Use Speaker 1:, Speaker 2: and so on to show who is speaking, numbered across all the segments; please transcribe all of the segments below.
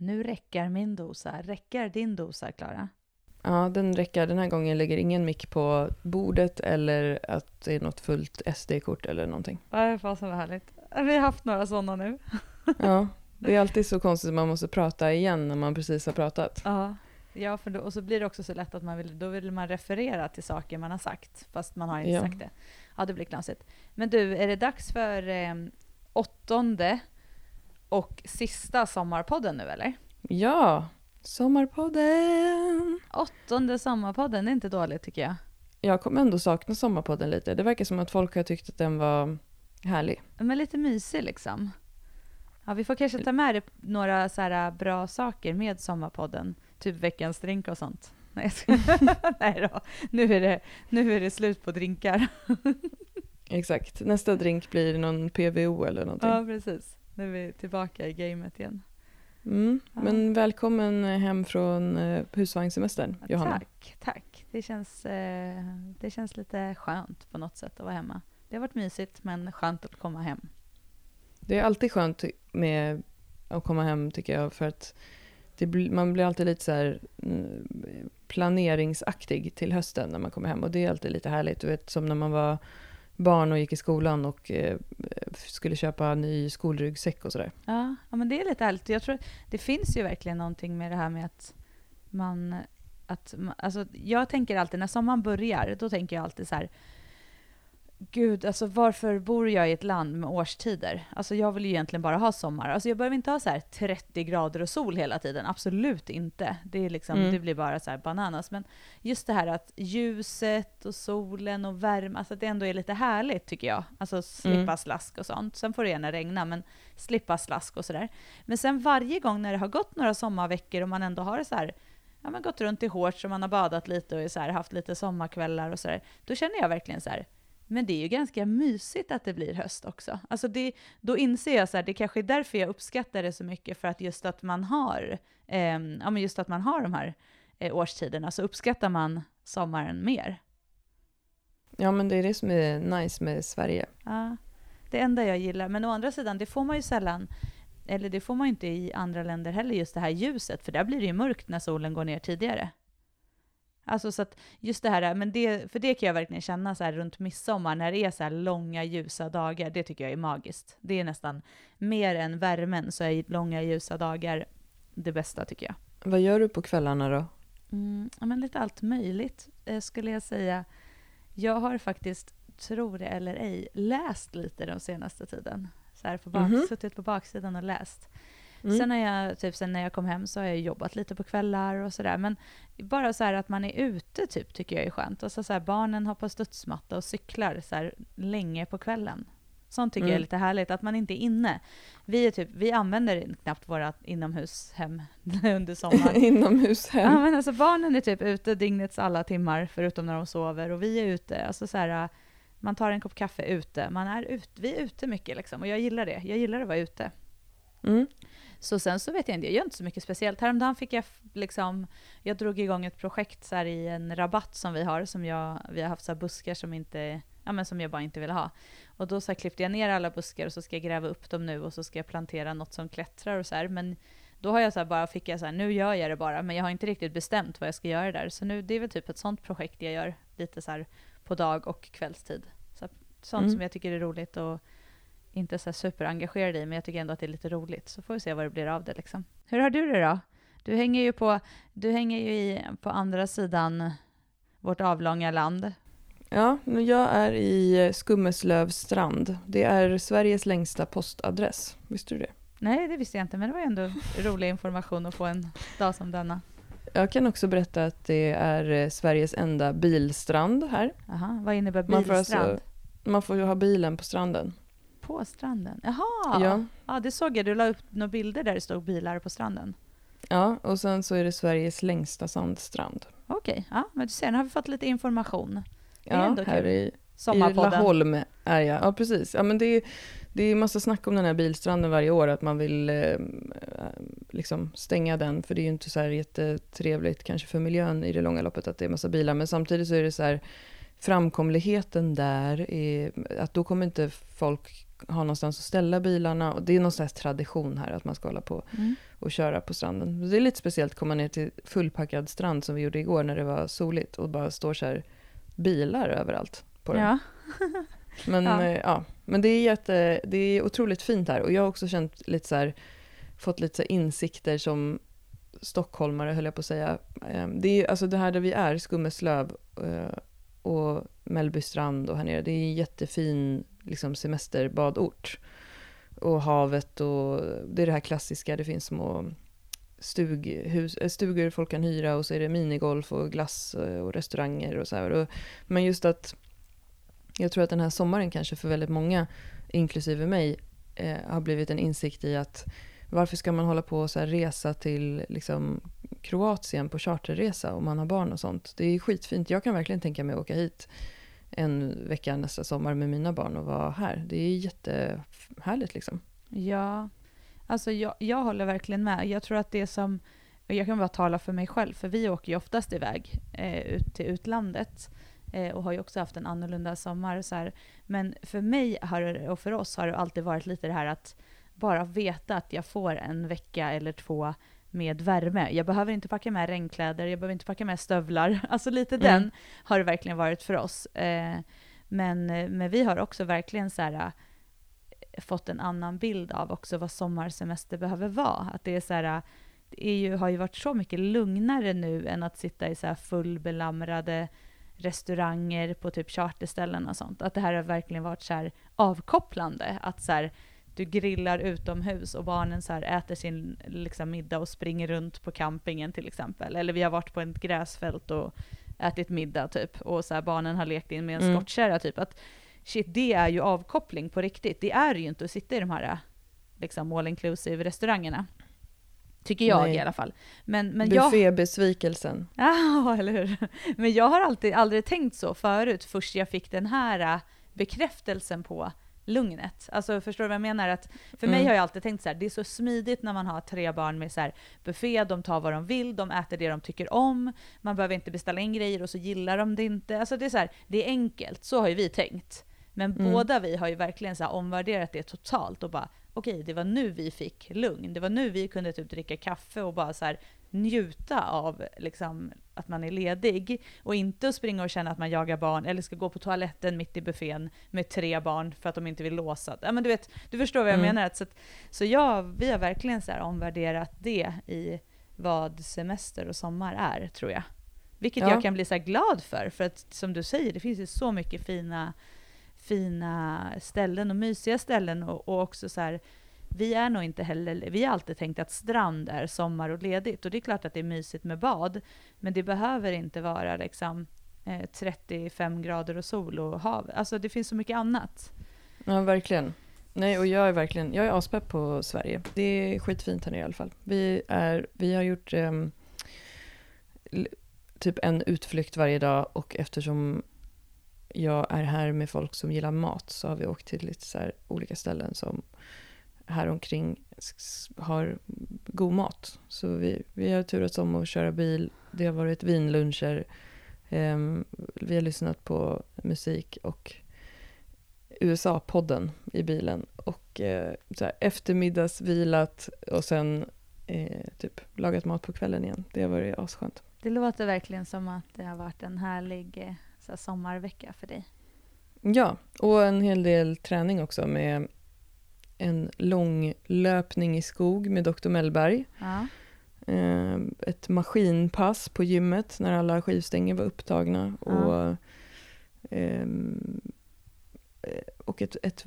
Speaker 1: Nu räcker min dosa. Räcker din dosa, Klara?
Speaker 2: Ja, den räcker. Den här gången lägger ingen mick på bordet eller att det är något fullt SD-kort eller någonting.
Speaker 1: Ja, vad som härligt. Vi har haft några sådana nu.
Speaker 2: Ja, det är alltid så konstigt att man måste prata igen när man precis har pratat.
Speaker 1: Ja, ja för då, och så blir det också så lätt att man vill, då vill man referera till saker man har sagt, fast man har inte
Speaker 2: Ja.
Speaker 1: sagt det. Ja, det blir knasigt. Men du, är det dags för eh, åttonde och sista sommarpodden nu eller?
Speaker 2: Ja, Sommarpodden!
Speaker 1: Åttonde sommarpodden, det är inte dåligt tycker jag.
Speaker 2: Jag kommer ändå sakna Sommarpodden lite. Det verkar som att folk har tyckt att den var härlig.
Speaker 1: Men lite mysig liksom. Ja, vi får kanske ta med några så här bra saker med sommarpodden. Typ veckans drink och sånt. Nej. Nej då. Nu är, det, nu är det slut på drinkar.
Speaker 2: Exakt. Nästa drink blir någon PVO eller någonting.
Speaker 1: Ja, precis. Nu är vi tillbaka i gamet igen.
Speaker 2: Mm.
Speaker 1: Ja.
Speaker 2: Men välkommen hem från eh, husvagnssemestern, Johanna.
Speaker 1: Tack, tack. Det känns, eh, det känns lite skönt på något sätt att vara hemma. Det har varit mysigt, men skönt att komma hem.
Speaker 2: Det är alltid skönt med att komma hem tycker jag för att blir, man blir alltid lite så här mm, planeringsaktig till hösten när man kommer hem och det är alltid lite härligt. Du vet som när man var barn och gick i skolan och eh, skulle köpa ny skolryggsäck och sådär.
Speaker 1: Ja, ja, men det är lite härligt. Jag tror det finns ju verkligen någonting med det här med att man... Att, alltså, jag tänker alltid, när sommaren börjar, då tänker jag alltid så här... Gud, alltså varför bor jag i ett land med årstider? Alltså jag vill ju egentligen bara ha sommar. Alltså jag behöver inte ha så här 30 grader och sol hela tiden. Absolut inte. Det, är liksom,
Speaker 2: Mm.
Speaker 1: det blir bara så här bananas. Men just det här att ljuset och solen och värme, alltså att det ändå är lite härligt tycker jag. Alltså slippa
Speaker 2: Mm.
Speaker 1: slask och sånt. Sen får det gärna regna, men slippa slask och sådär. Men sen varje gång när det har gått några sommarveckor och man ändå har så här, ja, men gått runt i shorts och man har badat lite och så här, haft lite sommarkvällar och sådär, då känner jag verkligen så här, men det är ju ganska mysigt att det blir höst också. Alltså det, då inser jag så här, det kanske är därför jag uppskattar det så mycket, för att just att man har, ehm, ja men just att man har de här eh, årstiderna, så uppskattar man sommaren mer.
Speaker 2: Ja men det är det som är nice med Sverige.
Speaker 1: Ja, det enda jag gillar. Men å andra sidan, det får man ju sällan, eller det får man ju inte i andra länder heller, just det här ljuset, för där blir det ju mörkt när solen går ner tidigare. Alltså så att just det här, men det, för det kan jag verkligen känna så här runt midsommar, när det är så här långa ljusa dagar, det tycker jag är magiskt. Det är nästan mer än värmen, så är långa ljusa dagar det bästa tycker jag.
Speaker 2: Vad gör du på kvällarna då?
Speaker 1: Mm, ja, men lite allt möjligt eh, skulle jag säga. Jag har faktiskt, tro det eller ej, läst lite den senaste tiden. Så här på bak,
Speaker 2: Mhm.
Speaker 1: Suttit på baksidan och läst.
Speaker 2: Mm.
Speaker 1: Sen, när jag, typ, sen när jag kom hem så har jag jobbat lite på kvällar och sådär. Men bara så här att man är ute typ tycker jag är skönt. Alltså så här, barnen har på studsmatta och cyklar så här, länge på kvällen. Sånt tycker jag är
Speaker 2: Mm.
Speaker 1: lite härligt, att man inte är inne. Vi, är typ, vi använder knappt våra inomhushem under sommaren.
Speaker 2: Inomhushem.
Speaker 1: Ja, men alltså barnen är typ ute dygnets alla timmar, förutom när de sover. Och vi är ute, alltså så här, man tar en kopp kaffe ute. Man är ut, vi är ute mycket liksom, och jag gillar det. Jag gillar att vara ute.
Speaker 2: Mm.
Speaker 1: Så sen så vet jag inte, jag gör inte så mycket speciellt. Häromdagen fick jag liksom, jag drog igång ett projekt så i en rabatt som vi har, som jag, vi har haft så buskar som inte, ja men som jag bara inte vill ha. Och då så klippte jag ner alla buskar och så ska jag gräva upp dem nu och så ska jag plantera något som klättrar och så här. Men då har jag så bara, fick jag så här, nu gör jag det bara, men jag har inte riktigt bestämt vad jag ska göra där. Så nu, det är väl typ ett sånt projekt jag gör lite så på dag och kvällstid. Så, sånt
Speaker 2: Mm.
Speaker 1: som jag tycker är roligt och inte så här superengagerad i, men jag tycker ändå att det är lite roligt. Så får vi se vad det blir av det liksom. Hur har du det då? Du hänger ju på, du hänger ju i, på andra sidan vårt avlånga land.
Speaker 2: Ja, jag är i eh, Skummeslövs strand. Det är Sveriges längsta postadress. Visste du det?
Speaker 1: Nej, det visste jag inte, men det var ändå rolig information att få en dag som denna.
Speaker 2: Jag kan också berätta att det är eh, Sveriges enda bilstrand här.
Speaker 1: Aha, vad innebär
Speaker 2: Man får
Speaker 1: bilstrand?
Speaker 2: alltså- Man får ju ha bilen på stranden.
Speaker 1: På stranden? Jaha!
Speaker 2: Ja.
Speaker 1: ja, det såg jag. Du la upp några bilder där det stod bilar på stranden.
Speaker 2: ja, och sen så är det Sveriges längsta sandstrand.
Speaker 1: Okej, ja, men du ser, nu har vi fått lite information. Det är
Speaker 2: Ja,
Speaker 1: ändå
Speaker 2: här
Speaker 1: kul.
Speaker 2: i, i. Laholm är jag. Ja, precis. Ja, men det, är, det är massa snack om den här bilstranden varje år, att man vill eh, liksom stänga den, för det är ju inte så här jättetrevligt kanske för miljön i det långa loppet att det är massa bilar, men samtidigt så är det så här framkomligheten där, är, att då kommer inte folk ha någonstans att ställa bilarna. Och det är någon slags tradition här att man ska hålla på
Speaker 1: Mm.
Speaker 2: och köra på stranden. Det är lite speciellt att komma ner till fullpackad strand som vi gjorde igår när det var soligt och bara står så här bilar överallt på den.
Speaker 1: Ja.
Speaker 2: Men,
Speaker 1: Ja.
Speaker 2: ja. ja. Men det är, jätte, det är otroligt fint här och jag har också känt lite så här, fått lite så insikter som stockholmare höll jag på att säga. Eh, Det är alltså det här där vi är, Skummeslöv eh, och Mellbystrand och här nere, det är en jättefin liksom, semesterbadort. Och havet och det är det här klassiska, det finns små stughus, eh, stugor folk kan hyra och så är det minigolf och glass eh, och restauranger och så här. Men just att jag tror att den här sommaren kanske för väldigt många, inklusive mig, eh, har blivit en insikt i att varför ska man hålla på och så här resa till liksom, Kroatien på charterresa om man har barn och sånt. Det är skitfint. Jag kan verkligen tänka mig att åka hit en vecka nästa sommar med mina barn och vara här. Det är jättehärligt liksom.
Speaker 1: Ja, alltså jag, jag håller verkligen med. Jag tror att det som, jag kan bara tala för mig själv, för vi åker ju oftast iväg eh, ut till utlandet eh, och har ju också haft en annorlunda sommar. Så här. Men för mig har, och för oss har det alltid varit lite det här att bara veta att jag får en vecka eller två med värme. Jag behöver inte packa med regnkläder, jag behöver inte packa med stövlar. Alltså lite
Speaker 2: Mm.
Speaker 1: den har det verkligen varit för oss. Eh, men, eh, men vi har också verkligen så här, eh, fått en annan bild av också vad sommarsemester behöver vara. Att det är så här, det är ju, har ju varit så mycket lugnare nu än att sitta i så här fullbelamrade restauranger på typ charterställen och sånt. Att det här har verkligen varit så här avkopplande. Att så här, du grillar utomhus och barnen så här äter sin liksom, middag och springer runt på campingen till exempel. Eller vi har varit på ett gräsfält och ätit middag typ. Och så här, barnen har lekt in med en
Speaker 2: Mm.
Speaker 1: skottkärra typ. Att shit, det är ju avkoppling på riktigt. Det är ju inte att sitta i de här liksom all inclusive restaurangerna. Tycker jag
Speaker 2: Nej.
Speaker 1: i alla fall. Men, men.
Speaker 2: Buffébesvikelsen.
Speaker 1: Ja, eller hur? Men jag har alltid aldrig tänkt så förut, först jag fick den här äh, bekräftelsen på lugnet. Alltså förstår du vad jag menar? Att för mig
Speaker 2: Mm.
Speaker 1: har jag alltid tänkt så här, det är så smidigt när man har tre barn med så här buffé, de tar vad de vill, de äter det de tycker om, man behöver inte beställa in grejer och så gillar de det inte. Alltså det är så här, det är enkelt, så har ju vi tänkt. Men
Speaker 2: Mm.
Speaker 1: båda vi har ju verkligen så omvärderat det totalt och bara okej, det var nu vi fick lugn. Det var nu vi kunde typ dricka kaffe och bara så här njuta av liksom, att man är ledig. Och inte att springa och känna att man jagar barn eller ska gå på toaletten mitt i buffén med tre barn för att de inte vill låsa. Ja, men du, vet, du förstår vad jag
Speaker 2: Mm.
Speaker 1: menar. Så, att, så jag, vi har verkligen så här omvärderat det i vad semester och sommar är, tror jag. Vilket
Speaker 2: Ja.
Speaker 1: jag kan bli så glad för. För att som du säger, det finns ju så mycket fina fina ställen och mysiga ställen och, och också så här, vi är nog inte heller, vi har alltid tänkt att strand är sommar och ledigt och det är klart att det är mysigt med bad, men det behöver inte vara liksom eh, 35 grader och sol och hav. Alltså det finns så mycket annat.
Speaker 2: Ja, verkligen. Nej, och jag är verkligen, jag är aspepp på Sverige. Det är skitfint här nere i alla fall. Vi, är, vi har gjort eh, typ en utflykt varje dag och eftersom jag är här med folk som gillar mat så har vi åkt till lite så här olika ställen som här omkring har god mat. Så vi, vi har turats om att köra bil. Det har varit vinluncher. Ehm, vi har lyssnat på musik och USA-podden i bilen och eh, så här, eftermiddagsvilat och sen eh, typ lagat mat på kvällen igen. Det har varit asskönt.
Speaker 1: Det låter verkligen som att det har varit en härlig eh, så här, sommarvecka för dig.
Speaker 2: Ja, och en hel del träning också med en lång löpning i skog med Dr. Mellberg.
Speaker 1: Ja.
Speaker 2: Eh, ett maskinpass på gymmet när alla skivstänger var upptagna.
Speaker 1: Ja.
Speaker 2: Och, ehm, eh, och ett, ett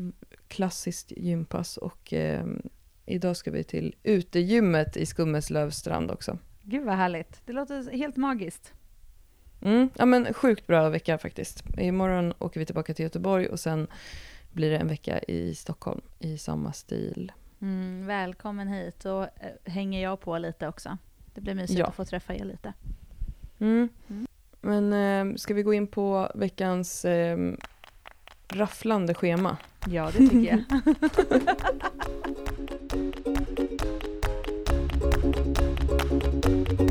Speaker 2: klassiskt gympass. Och ehm, idag ska vi till utegymmet i Skummeslövstrand också.
Speaker 1: Gud vad härligt. Det låter helt magiskt.
Speaker 2: Mm, ja men sjukt bra vecka faktiskt. Imorgon åker vi tillbaka till Göteborg och sen blir det en vecka i Stockholm i samma stil.
Speaker 1: Mm, välkommen hit och eh, hänger jag på lite också. Det blir mysigt
Speaker 2: Ja.
Speaker 1: att få träffa er lite.
Speaker 2: Mm.
Speaker 1: Mm.
Speaker 2: Men eh, ska vi gå in på veckans eh, rafflande schema?
Speaker 1: Ja, det tycker jag.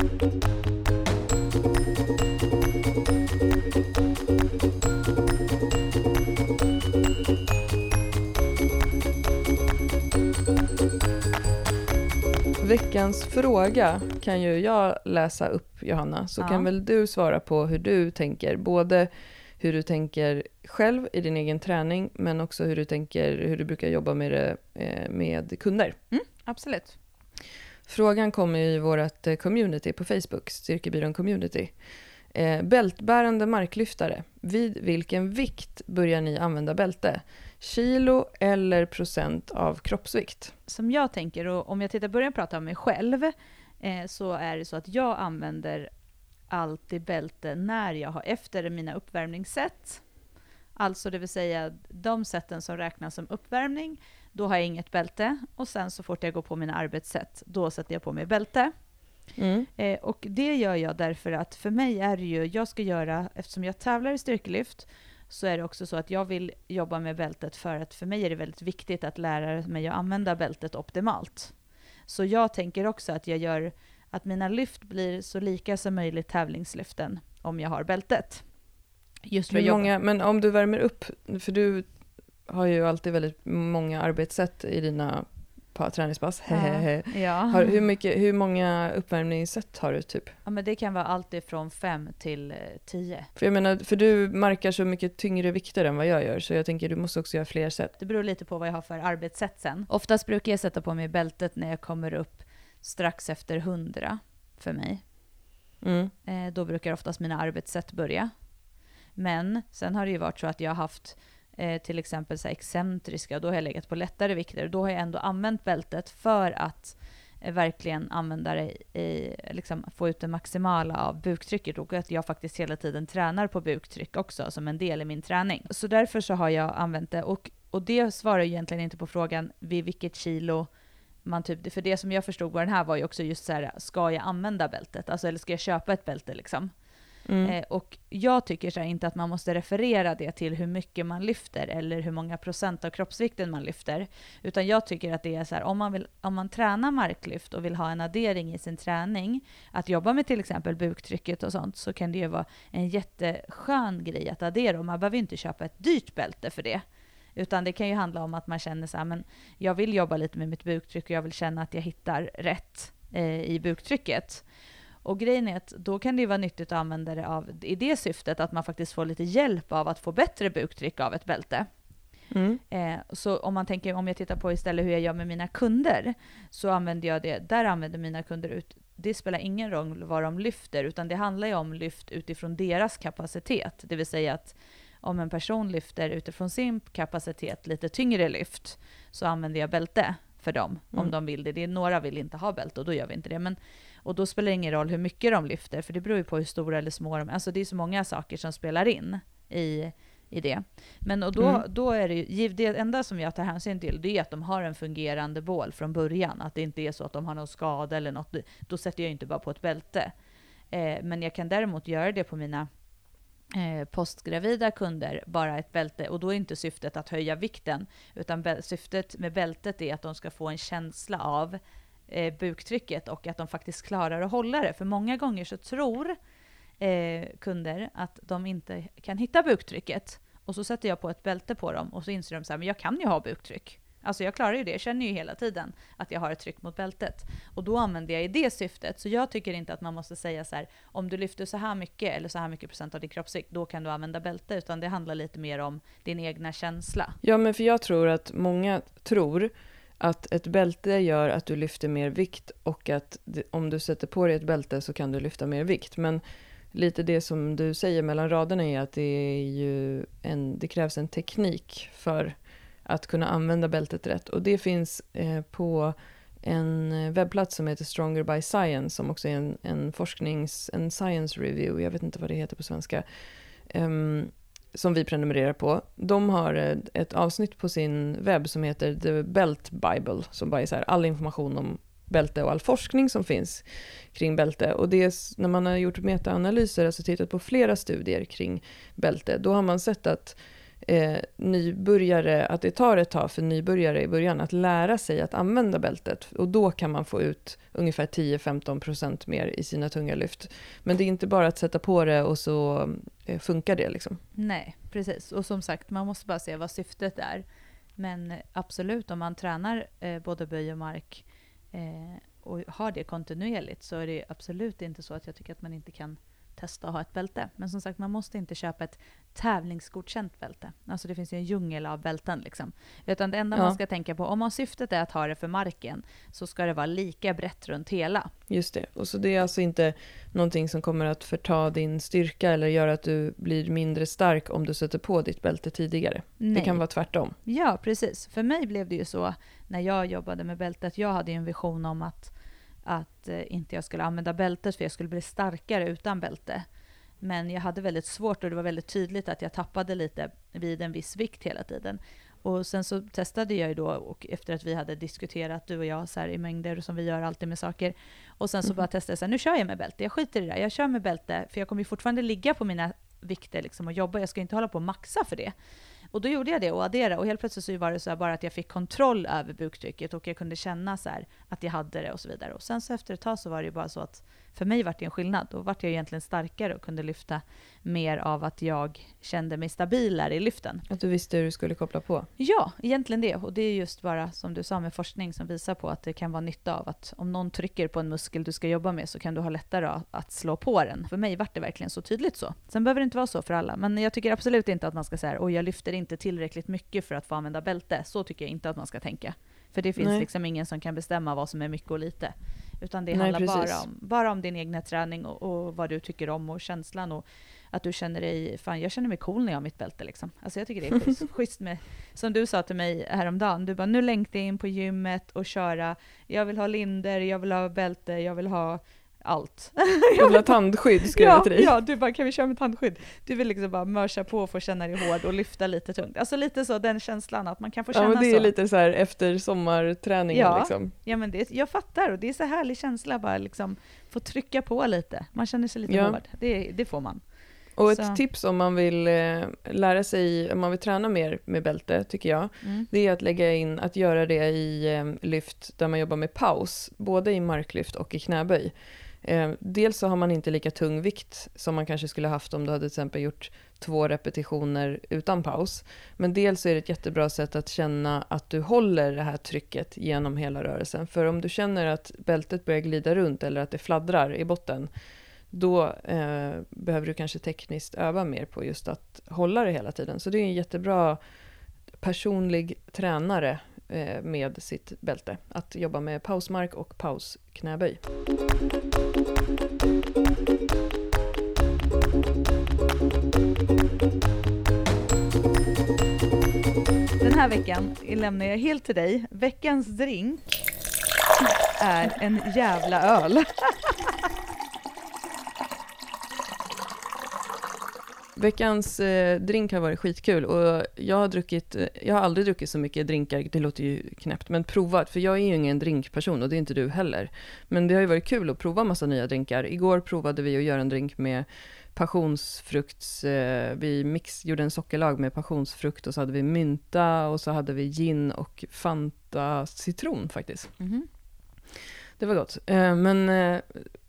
Speaker 2: veckans fråga kan ju jag läsa upp, Johanna. Så
Speaker 1: Ja.
Speaker 2: kan väl du svara på hur du tänker. Både hur du tänker själv i din egen träning, men också hur du tänker, hur du brukar jobba med det eh, med kunder.
Speaker 1: Absolut.
Speaker 2: Frågan kommer i vårt eh, community på Facebook, Styrkebyrån Community. Eh, bältbärande marklyftare, vid vilken vikt börjar ni använda bälte? Kilo eller procent av kroppsvikt?
Speaker 1: Som jag tänker, och om jag tittar börjar prata om mig själv, eh, så är det så att jag använder alltid bälte när jag har efter mina uppvärmningssätt. Alltså det vill säga de sätten som räknas som uppvärmning, då har jag inget bälte. Och sen så fort jag går på mina arbetssätt, då sätter jag på mig bälte.
Speaker 2: Mm.
Speaker 1: Eh, och det gör jag därför att för mig är det ju, jag ska göra, eftersom jag tävlar i styrkelyft, så är det också så att jag vill jobba med bältet för att för mig är det väldigt viktigt att lära mig att använda bältet optimalt. Så jag tänker också att jag gör att mina lyft blir så lika som möjligt tävlingslyften om jag har bältet. Just för
Speaker 2: Hur
Speaker 1: jobba.
Speaker 2: många, men om du värmer upp, för du har ju alltid väldigt många arbetssätt i dina pa- träningspass.
Speaker 1: Ja.
Speaker 2: Har, hur, mycket, hur många uppvärmningssätt har du typ?
Speaker 1: ja, men det kan vara allt ifrån fem till eh, tio.
Speaker 2: För jag menar, för du markar så mycket tyngre vikter än vad jag gör, så jag tänker du måste också göra fler sätt.
Speaker 1: Det beror lite på vad jag har för arbetssätt sen. Oftast brukar jag sätta på mig bältet när jag kommer upp strax efter 100 för mig.
Speaker 2: Mm.
Speaker 1: Eh, då brukar oftast mina arbetssätt börja. Men sen har det ju varit så att jag har haft eh, till exempel så här excentriska, då har jag legat på lättare vikter. Då har jag ändå använt bältet för att eh, verkligen använda det i, liksom få ut det maximala av buktrycket och att jag faktiskt hela tiden tränar på buktryck också som en del i min träning. Så därför så har jag använt det och, och det svarar ju egentligen inte på frågan vid vilket kilo man typ, för det som jag förstod var den här var ju också just så här, ska jag använda bältet? Alltså eller ska jag köpa ett bälte liksom?
Speaker 2: Mm.
Speaker 1: Eh, och jag tycker så här, inte att man måste referera det till hur mycket man lyfter eller hur många procent av kroppsvikten man lyfter. Utan jag tycker att det är så här, om man, vill, om man tränar marklyft och vill ha en addering i sin träning, att jobba med till exempel buktrycket och sånt, så kan det ju vara en jätteskön grej att addera. Och man behöver ju inte köpa ett dyrt bälte för det. Utan det kan ju handla om att man känner så här, men jag vill jobba lite med mitt buktryck och jag vill känna att jag hittar rätt eh, i buktrycket. Och grejen är att då kan det ju vara nyttigt att använda det av, i det syftet att man faktiskt får lite hjälp av att få bättre buktryck av ett bälte.
Speaker 2: Mm.
Speaker 1: Eh, så om man tänker, om jag tittar på istället hur jag gör med mina kunder, så använder jag det, där använder mina kunder ut, det spelar ingen roll vad de lyfter, utan det handlar ju om lyft utifrån deras kapacitet. Det vill säga att om en person lyfter utifrån sin kapacitet lite tyngre lyft, så använder jag bälte för dem, om
Speaker 2: Mm.
Speaker 1: de vill det. det är, några vill inte ha bälte och då gör vi inte det. Men, och då spelar det ingen roll hur mycket de lyfter, för det beror ju på hur stora eller små de är. Alltså det är så många saker som spelar in i, i det. Men och då,
Speaker 2: Mm.
Speaker 1: då är det ju, det enda som jag tar hänsyn till, det är att de har en fungerande bål från början. Att det inte är så att de har någon skada eller något. Då sätter jag inte bara på ett bälte. Eh, men jag kan däremot göra det på mina eh, postgravida kunder, bara ett bälte. Och då är inte syftet att höja vikten, utan syftet med bältet är att de ska få en känsla av eh, buktrycket och att de faktiskt klarar att hålla det. För många gånger så tror eh, kunder att de inte kan hitta buktrycket. Och så sätter jag på ett bälte på dem och så inser de så här, men jag kan ju ha buktryck. Alltså jag klarar ju det, jag känner ju hela tiden att jag har ett tryck mot bältet. Och då använder jag i det syftet. Så jag tycker inte att man måste säga så här, om du lyfter så här mycket eller så här mycket procent av din kroppsvikt, då kan du använda bälte. Utan det handlar lite mer om din egna känsla.
Speaker 2: Ja, men för jag tror att många tror att ett bälte gör att du lyfter mer vikt och att om du sätter på dig ett bälte så kan du lyfta mer vikt. Men lite det som du säger mellan raderna är att det, är ju en, det krävs en teknik för att kunna använda bältet rätt. Och det finns eh, på en webbplats som heter Stronger by Science som också är en, en forsknings, en science review, jag vet inte vad det heter på svenska, ehm, som vi prenumererar på. De har eh, ett avsnitt på sin webb som heter The Belt Bible, som bara är så här, all information om bälte och all forskning som finns kring bälte. Och det är, när man har gjort metaanalyser, alltså tittat på flera studier kring bälte, då har man sett att eh, nybörjare, att det tar ett tag för nybörjare i början att lära sig att använda bältet. Och då kan man få ut ungefär 10-15% mer i sina tunga lyft. Men det är inte bara att sätta på det och så eh, funkar det liksom.
Speaker 1: Nej, precis. Och som sagt, man måste bara se vad syftet är. Men absolut, om man tränar eh, både böj och mark eh, och har det kontinuerligt så är det absolut inte så att jag tycker att man inte kan testa att ha ett bälte. Men som sagt, man måste inte köpa ett tävlingsgodkänt bälte. Alltså det finns ju en djungel av bälten liksom. Utan det enda
Speaker 2: Ja.
Speaker 1: man ska tänka på, om man syftet är att ha det för marken, så ska det vara lika brett runt hela.
Speaker 2: Just det. Och så det är alltså inte någonting som kommer att förta din styrka eller göra att du blir mindre stark om du sätter på ditt bälte tidigare. Det
Speaker 1: Nej.
Speaker 2: kan vara tvärtom.
Speaker 1: Ja, precis. För mig blev det ju så när jag jobbade med bältet. Jag hade ju en vision om att, att eh, inte jag skulle använda bältet för jag skulle bli starkare utan bälte. Men jag hade väldigt svårt och det var väldigt tydligt att jag tappade lite vid en viss vikt hela tiden. Och sen så testade jag ju då, och efter att vi hade diskuterat, du och jag, så här, i mängder som vi gör alltid med saker. Och sen så bara testade jag så här, nu kör jag med bälte, jag skiter i det där. Jag kör med bälte, för jag kommer ju fortfarande ligga på mina vikter liksom och jobba, jag ska inte hålla på och maxa för det. Och då gjorde jag det och adderade och helt plötsligt så var det så här bara att jag fick kontroll över buktrycket och jag kunde känna så här att jag hade det och så vidare. Och sen så efter ett tag så var det ju bara så att för mig var det en skillnad. Då vart jag egentligen starkare och kunde lyfta mer av att jag kände mig stabilare i lyften.
Speaker 2: Att du visste hur du skulle koppla på.
Speaker 1: Ja, egentligen det. Och det är just bara som du sa med forskning som visar på att det kan vara nytta av att om någon trycker på en muskel du ska jobba med så kan du ha lättare att slå på den. För mig vart det verkligen så tydligt så. Sen behöver det inte vara så för alla, men jag tycker absolut inte att man ska säga oj jag lyfter inte tillräckligt mycket för att få använda bälte. Så tycker jag inte att man ska tänka. För det finns
Speaker 2: Nej.
Speaker 1: liksom ingen som kan bestämma vad som är mycket och lite. Utan det
Speaker 2: Nej,
Speaker 1: handlar
Speaker 2: precis.
Speaker 1: bara om, bara om din egna träning och, och vad du tycker om och känslan och att du känner dig, fan jag känner mig cool när jag har mitt bälte liksom. Alltså jag tycker det är schysst, schysst med, som du sa till mig häromdagen, du bara nu längtar jag in på gymmet och köra, jag vill ha linder, jag vill ha bälte, jag vill ha allt.
Speaker 2: Jag vill ha tandskydd skrev jag
Speaker 1: ja,
Speaker 2: till dig.
Speaker 1: ja, du bara kan vi köra med tandskydd? Du vill liksom bara mörsa på och få känna dig hård och lyfta lite tungt. Alltså lite så den känslan att man kan få känna
Speaker 2: Ja, men det
Speaker 1: så.
Speaker 2: är lite så här efter sommarträningen
Speaker 1: Ja.
Speaker 2: liksom.
Speaker 1: Ja men det, jag fattar och det är så härlig känsla bara liksom få trycka på lite. Man känner sig lite
Speaker 2: Ja.
Speaker 1: hård. Det, det får man.
Speaker 2: Och ett
Speaker 1: Så.
Speaker 2: tips om man vill eh, lära sig, om man vill träna mer med bälte, tycker jag, det är att lägga in, att göra det i eh, lyft där man jobbar med paus, både i marklyft och i knäböj. Eh, dels så har man inte lika tung vikt som man kanske skulle haft om du hade till exempel gjort två repetitioner utan paus. Men dels så är det ett jättebra sätt att känna att du håller det här trycket genom hela rörelsen. För om du känner att bältet börjar glida runt eller att det fladdrar i botten, då eh, behöver du kanske tekniskt öva mer på just att hålla det hela tiden. Så det är en jättebra personlig tränare eh, med sitt bälte. Att jobba med pausmark och pausknäböj.
Speaker 1: Den här veckan lämnar jag helt till dig. Veckans drink är en jävla öl.
Speaker 2: Veckans eh, drink har varit skitkul och jag har druckit, eh, jag har aldrig druckit så mycket drinkar, det låter ju knäppt, men provat, för jag är ju ingen drinkperson och det är inte du heller. Men det har ju varit kul att prova massa nya drinkar. Igår provade vi att göra en drink med passionsfrukts, eh, vi mix, gjorde en sockerlag med passionsfrukt och så hade vi mynta och så hade vi gin och Fanta citron faktiskt.
Speaker 1: Mhm.
Speaker 2: Det var gott. Eh, men eh,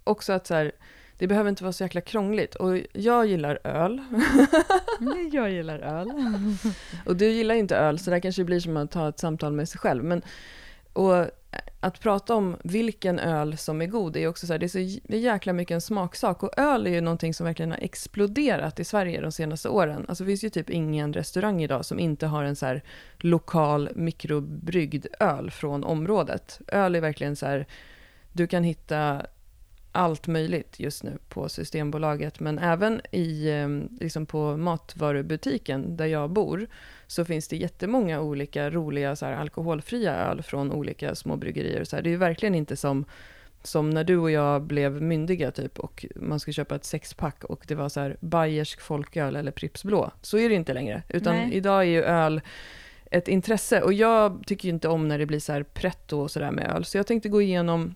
Speaker 2: också att så här, det behöver inte vara så jäkla krångligt. Och jag gillar öl.
Speaker 1: Jag gillar öl.
Speaker 2: Och du gillar inte öl, så det här kanske blir som att ha ett samtal med sig själv. Men, och att prata om vilken öl som är god, är också så här, det är så jäkla mycket en smaksak. Och öl är ju någonting som verkligen har exploderat i Sverige de senaste åren. Alltså det finns ju typ ingen restaurang idag som inte har en så lokal mikrobryggd öl från området. Öl är verkligen så här, du kan hitta allt möjligt just nu på Systembolaget, men även i, eh, liksom på matvarubutiken där jag bor, så finns det jättemånga olika roliga så här, alkoholfria öl från olika små bryggerier. Så här. Det är ju verkligen inte som, som när du och jag blev myndiga typ och man skulle köpa ett sexpack och det var så här bayersk folköl eller Pripps blå. Så är det inte längre, utan
Speaker 1: Nej.
Speaker 2: idag är ju öl ett intresse och jag tycker ju inte om när det blir så här pretto och sådär med öl, så jag tänkte gå igenom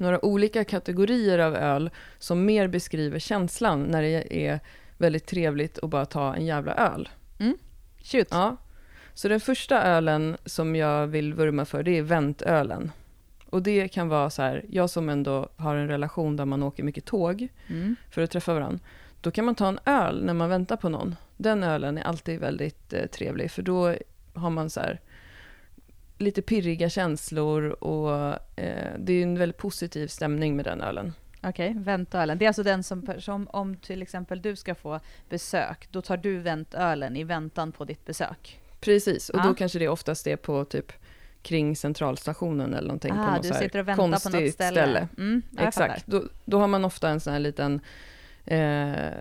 Speaker 2: några olika kategorier av öl som mer beskriver känslan när det är väldigt trevligt att bara ta en jävla öl.
Speaker 1: Shoot.
Speaker 2: Ja. Så den första ölen som jag vill vurma för, det är väntölen. Och det kan vara så här, jag som ändå har en relation där man åker mycket tåg
Speaker 1: Mm.
Speaker 2: för att träffa varandra. Då kan man ta en öl när man väntar på någon. Den ölen är alltid väldigt eh, trevlig, för då har man så här, lite pirriga känslor och eh, det är en väldigt positiv stämning med den ölen.
Speaker 1: Okej, väntölen. Det är alltså den som, som om till exempel du ska få besök, då tar du väntölen i väntan på ditt besök.
Speaker 2: Precis, och
Speaker 1: Ja.
Speaker 2: då kanske det oftast är på typ kring centralstationen eller någonting på
Speaker 1: Ah,
Speaker 2: något
Speaker 1: du sitter och väntar på något
Speaker 2: konstigt
Speaker 1: ställe. Mm.
Speaker 2: Exakt, då, då har man ofta en sån här liten, eh,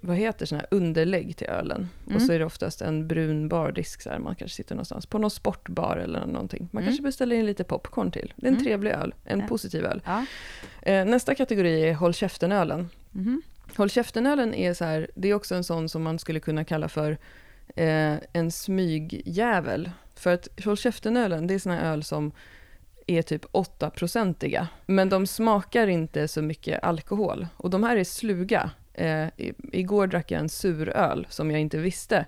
Speaker 2: vad heter sån här underlägg till ölen.
Speaker 1: Mm.
Speaker 2: Och så är det oftast en brun bardisk, så här, man kanske sitter någonstans på någon sportbar eller någonting. Man
Speaker 1: Mm.
Speaker 2: kanske beställer in lite popcorn till. Det är en
Speaker 1: Mm.
Speaker 2: trevlig öl, en
Speaker 1: Ja.
Speaker 2: positiv öl.
Speaker 1: Ja.
Speaker 2: Eh, nästa kategori är håll käften-ölen.
Speaker 1: Mhm.
Speaker 2: Håll käften-ölen är så här, det är också en sån som man skulle kunna kalla för eh, en smygjävel. För att håll käften-ölen, det är såna öl som är typ 8-procentiga. Men de smakar inte så mycket alkohol. Och de här är sluga. Eh, igår drack jag en suröl som jag inte visste.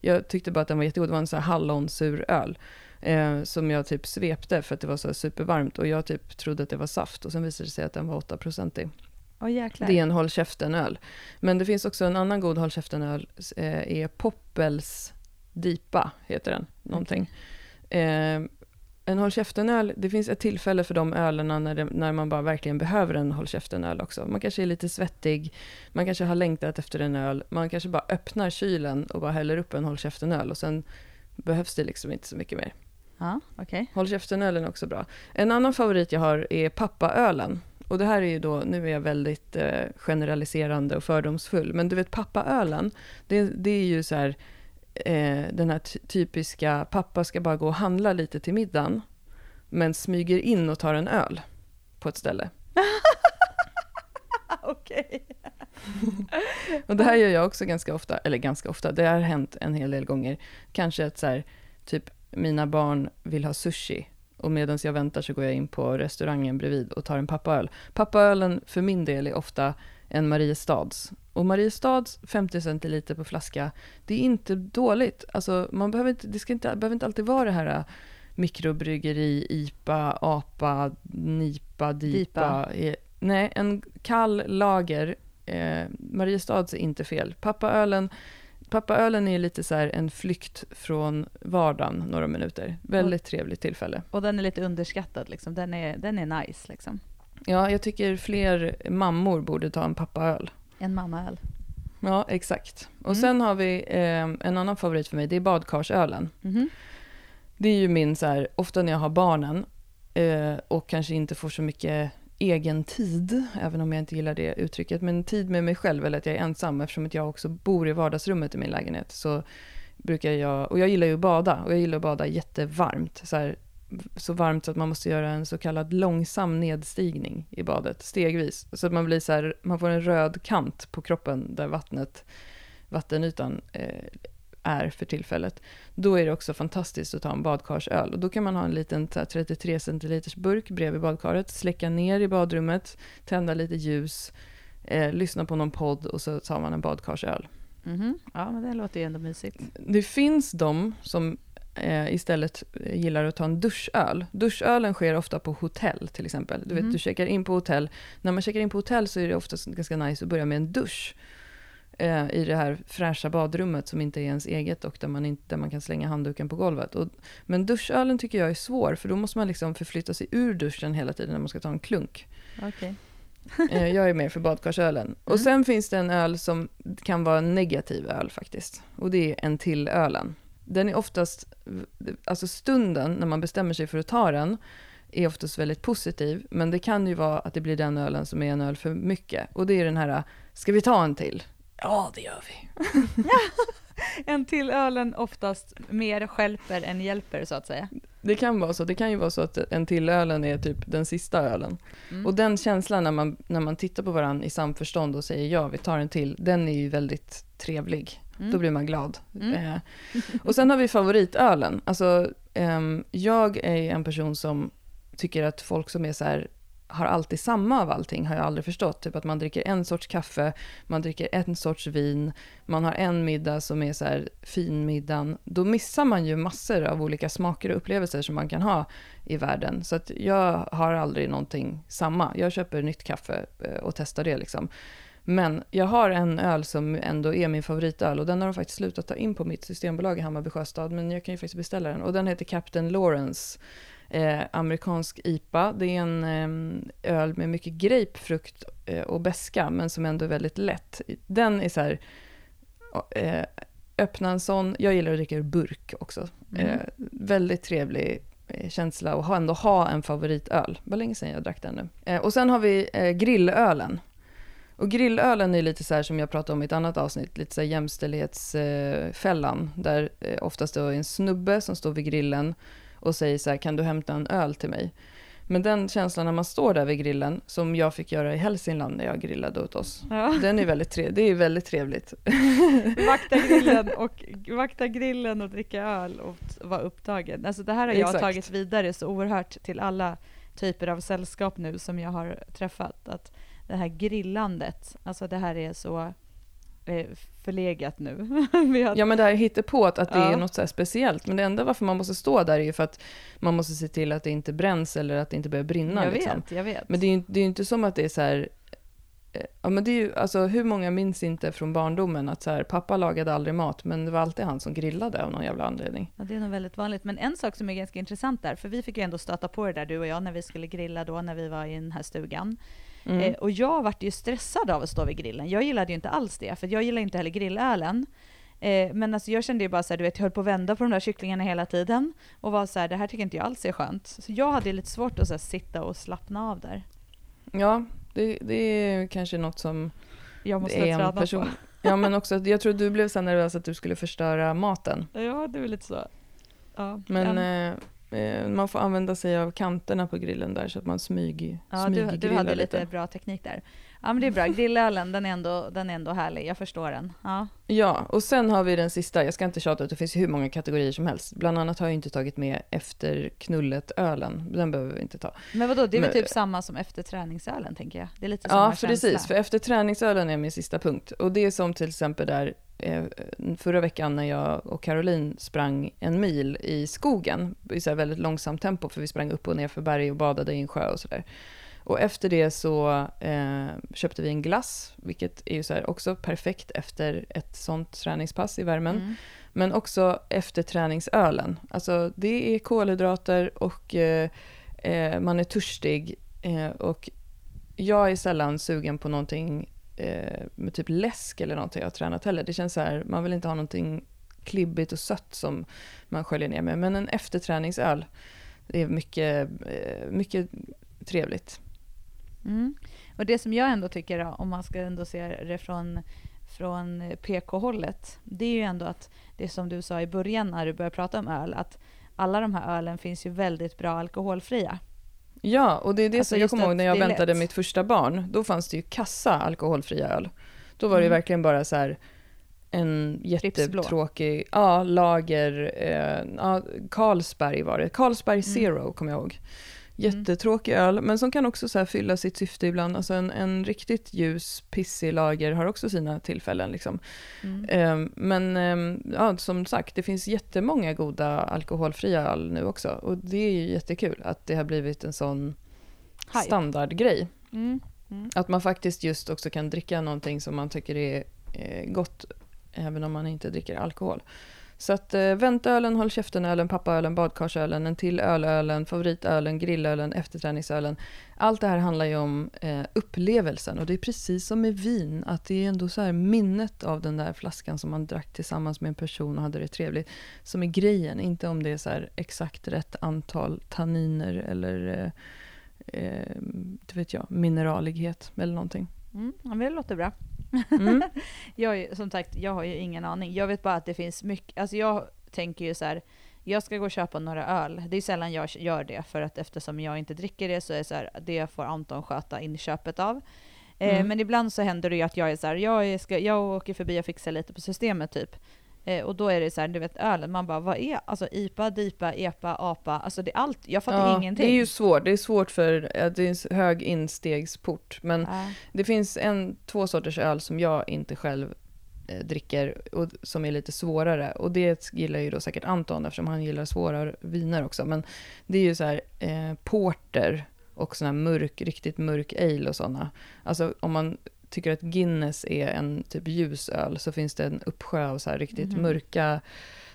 Speaker 2: Jag tyckte bara att den var jättegod. Det var en sån här hallonsuröl. Eh, som jag typ svepte för att det var så supervarmt. Och jag typ trodde att det var saft. Och sen visade det sig att den var 8-procentig.
Speaker 1: Åh jäklar.
Speaker 2: Det är en håll käften-öl. Men det finns också en annan god håll käften-öl, eh, är Poppels Dipa, heter den, någonting. Eh, en håll käften-öl, det finns ett tillfälle för de ölerna när, det, när man bara verkligen behöver en håll käften-öl också. Man kanske är lite svettig, man kanske har längtat efter en öl, man kanske bara öppnar kylen och bara häller upp en håll käften-öl och sen behövs det liksom inte så mycket mer.
Speaker 1: Ja, okej.
Speaker 2: Håll käften-ölen är också bra. En annan favorit jag har är pappaölen. Och det här är ju då, nu är jag väldigt eh, generaliserande och fördomsfull, men du vet pappaölen, det, det är ju så här, eh, den här ty- typiska, pappa ska bara gå och handla lite till middagen, men smyger in och tar en öl på ett ställe.
Speaker 1: Okej.
Speaker 2: Och det här gör jag också ganska ofta, eller ganska ofta, det har hänt en hel del gånger. Kanske att så här, typ mina barn vill ha sushi och medan jag väntar så går jag in på restaurangen bredvid och tar en pappaöl. Pappaölen för min del är ofta en Mariestads. Och Mariestads 50 centiliter på flaska, det är inte dåligt. Alltså man behöver inte, det ska inte, behöver inte alltid vara det här äh, mikrobryggeri, IPA, APA, NIPA, DIPA. Eh, Nej, en kall lager Eh, Mariestads är inte fel. Pappaölen, pappaölen är lite så här en flykt från vardagen några minuter. Väldigt trevligt tillfälle.
Speaker 1: Och den är lite underskattad liksom. Den är, den är nice liksom.
Speaker 2: Ja, jag tycker fler mammor borde ta en pappaöl.
Speaker 1: En mammaöl.
Speaker 2: Ja, exakt. Och
Speaker 1: Mm.
Speaker 2: sen har vi eh, en annan favorit för mig, det är badkarsölen.
Speaker 1: Mhm.
Speaker 2: Det är ju min så här, ofta när jag har barnen eh, och kanske inte får så mycket egen tid, även om jag inte gillar det uttrycket, men tid med mig själv eller att jag är ensam eftersom att jag också bor i vardagsrummet i min lägenhet så brukar jag, och jag gillar ju att bada och jag gillar att bada jättevarmt, så, här, så varmt så att man måste göra en så kallad långsam nedstigning i badet, stegvis, så att man blir så här, man får en röd kant på kroppen där vattnet, vattenytan eh, är för tillfället, då är det också fantastiskt att ta en badkarsöl. Och då kan man ha en liten så här, 33 centiliters burk bredvid badkaret, släcka ner i badrummet, tända lite ljus, eh, lyssna på någon podd och så tar man en badkarsöl.
Speaker 1: Mhm. Ja, men det låter ju ändå mysigt.
Speaker 2: Det finns de som eh, istället gillar att ta en duschöl. Duschölen sker ofta på hotell till exempel. Du vet,
Speaker 1: Mhm.
Speaker 2: du checkar in på hotell. När man checkar in på hotell så är det oftast ganska nice att börja med en dusch. Eh, I det här fräscha badrummet som inte är ens eget och där man, inte, där man kan slänga handduken på golvet. Och, men duschölen tycker jag är svår för då måste man liksom förflytta sig ur duschen hela tiden när man ska ta en klunk.
Speaker 1: Okej.
Speaker 2: Eh, jag är mer för badkarsölen. Och
Speaker 1: Mm.
Speaker 2: sen finns det en öl som kan vara en negativ öl faktiskt. Och det är en till ölen. Den är oftast, alltså stunden när man bestämmer sig för att ta den är oftast väldigt positiv. Men det kan ju vara att det blir den ölen som är en öl för mycket. Och det är den här, ska vi ta en till? Ja, det gör vi.
Speaker 1: En till ölen oftast mer stjälper än hjälper så att säga.
Speaker 2: Det kan vara så. Det kan ju vara så att en till ölen är typ den sista ölen.
Speaker 1: Mm.
Speaker 2: Och den känslan när man, när man tittar på varandra i samförstånd och säger ja, vi tar en till, den är ju väldigt trevlig.
Speaker 1: Mm.
Speaker 2: Då blir man glad.
Speaker 1: Mm.
Speaker 2: Eh, och sen har vi favoritölen. Alltså, ehm, jag är en person som tycker att folk som är så här, har alltid samma av allting, har jag aldrig förstått. Typ att man dricker en sorts kaffe, man dricker en sorts vin, man har en middag som är så här finmiddagen. Då missar man ju massor av olika smaker och upplevelser som man kan ha i världen. Så att jag har aldrig någonting samma. Jag köper nytt kaffe eh, och testar det liksom. Men jag har en öl som ändå är min favoritöl och den har de faktiskt slutat ta in på mitt systembolag i Hammarby Sjöstad, men jag kan ju faktiskt beställa den. Och den heter Captain Lawrence, eh, amerikansk IPA. Det är en eh, öl med mycket grapefrukt eh, och beska, men som ändå är väldigt lätt. Den är så här, eh, öppna en sån, jag gillar att dricka ur burk också. Mm. Eh, väldigt trevlig eh, känsla och ändå ha en favoritöl. Det var länge sedan jag drack den nu. Och sen har vi grillölen. Och grillölen är lite så här som jag pratade om i ett annat avsnitt, lite så här jämställdhetsfällan, där eh, oftast då är en snubbe som står vid grillen och säger så här, kan du hämta en öl till mig? Men den känslan när man står där vid grillen, som jag fick göra i Hälsingland när jag grillade åt oss, ja. den är väldigt, trev det är väldigt trevligt.
Speaker 1: vakta, grillen och, vakta grillen och dricka öl och vara upptagen. Alltså det här har jag Exakt. tagit vidare så oerhört till alla typer av sällskap nu som jag har träffat. Att det här grillandet, alltså det här är så eh, förlegat nu.
Speaker 2: ja men det här hittar på att, att det ja. är något så speciellt. Men det enda varför man måste stå där är ju för att man måste se till att det inte bränns eller att det inte börjar brinna.
Speaker 1: Jag
Speaker 2: liksom.
Speaker 1: vet, jag vet.
Speaker 2: Men det är ju det är inte som att det är så här, eh, Ja men det är ju, alltså hur många minns inte från barndomen att så här, pappa lagade aldrig mat, men det var alltid han som grillade av någon jävla anledning.
Speaker 1: Ja det är nog väldigt vanligt. Men en sak som är ganska intressant där, för vi fick ju ändå stöta på det där du och jag när vi skulle grilla då, när vi var i den här stugan. Mm. Eh, och jag vart ju stressad av att stå vid grillen. Jag gillade ju inte alls det, för jag gillar inte heller grillölen. Eh, men alltså jag kände ju bara så här, du vet, jag höll på att vända på de där kycklingarna hela tiden och var så här, det här tycker inte jag alls är skönt. Så jag hade lite svårt att så här, sitta och slappna av där.
Speaker 2: Ja, det, det är kanske något som
Speaker 1: jag måste är en person. På.
Speaker 2: Ja, men också, jag tror du blev så nervös att du skulle förstöra maten.
Speaker 1: Ja, det är lite så.
Speaker 2: Ja, men, eh, Eh, man får använda sig av kanterna på grillen där så att man smyg,
Speaker 1: ja, du, du hade lite bra teknik där. Ja men det är bra, grillölen den är ändå, den är ändå härlig, jag förstår den. Ja.
Speaker 2: ja, och sen har vi den sista, jag ska inte tjata det finns hur många kategorier som helst. Bland annat har jag inte tagit med efter knullet-ölen, den behöver vi inte ta.
Speaker 1: Men vadå, det är väl typ samma som efter träningsölen tänker jag? Det är lite samma
Speaker 2: Ja, precis, för efter träningsölen är min sista punkt. Och det är som till exempel där Eh, förra veckan när jag och Caroline sprang en mil i skogen i så väldigt långsamt tempo för vi sprang upp och ner för berg och badade i en sjö och sådär. Och efter det så eh, köpte vi en glass, vilket är ju så också perfekt efter ett sånt träningspass i värmen. Mm. Men också efter träningsölen. Alltså det är kolhydrater och eh, eh man är törstig. Eh, och jag är sällan sugen på någonting eh, med typ läsk eller någonting jag har tränat heller. Det känns så här, man vill inte ha någonting klibbigt och sött som man sköljer ner med. Men en efterträningsöl, det är mycket, eh, mycket trevligt.
Speaker 1: Mm. Och det som jag ändå tycker, om man ska ändå se det från, från PK-hållet, det är ju ändå att det som du sa i början när du började prata om öl, att alla de här ölen finns ju väldigt bra alkoholfria.
Speaker 2: Ja, och det är det alltså som jag kommer ihåg när jag väntade lätt. mitt första barn. Då fanns det ju kassa alkoholfria öl. Då var det mm. verkligen bara så här en jättetråkig, ja, lager, eh, ja, Carlsberg var det. Carlsberg mm. Zero mm. kommer jag ihåg. Mm. Jättetråkig öl, men som kan också så fylla sitt syfte ibland. Alltså en, en riktigt ljus, pissig lager har också sina tillfällen. Liksom. Mm. Um, men um, ja, som sagt, det finns jättemånga goda alkoholfria öl nu också. Och det är ju jättekul att det har blivit en sån Hype. standardgrej. Mm. Mm. Att man faktiskt just också kan dricka någonting som man tycker är eh, gott, även om man inte dricker alkohol. Så att eh, väntölen, håll käften-ölen, pappaölen, badkarsölen, en till ölölen, favoritölen, grillölen, efterträningsölen. Allt det här handlar ju om eh, upplevelsen och det är precis som med vin, att det är ändå så här minnet av den där flaskan som man drack tillsammans med en person och hade det trevligt, som är grejen, inte om det är så exakt rätt antal tanniner eller eh, eh, vet jag, mineralighet eller någonting.
Speaker 1: Mm, det låter bra. Mm. jag, som sagt, jag har ju ingen aning. Jag vet bara att det finns mycket, alltså jag tänker ju så här, jag ska gå och köpa några öl. Det är sällan jag gör det, för att eftersom jag inte dricker det så är det så här, det får Anton sköta inköpet av. Eh, mm. men ibland så händer det ju att jag är så här, jag, ska, jag åker förbi och fixar lite på systemet typ. Eh, och då är det så här, du vet ölen, man bara vad är, alltså IPA, DIPA, EPA, APA, alltså det är allt, jag fattar ja, ingenting.
Speaker 2: Det är ju svårt, det är svårt för, det är en hög instegsport, men äh. det finns en, två sorters öl som jag inte själv eh, dricker och som är lite svårare. Och det gillar ju då säkert Anton eftersom han gillar svåra viner också. Men det är ju så här eh, porter och sån här mörk, riktigt mörk ale och sådana. Alltså om man tycker att Guinness är en typ ljusöl så finns det en uppsjö av så här riktigt
Speaker 1: Mhm.
Speaker 2: mörka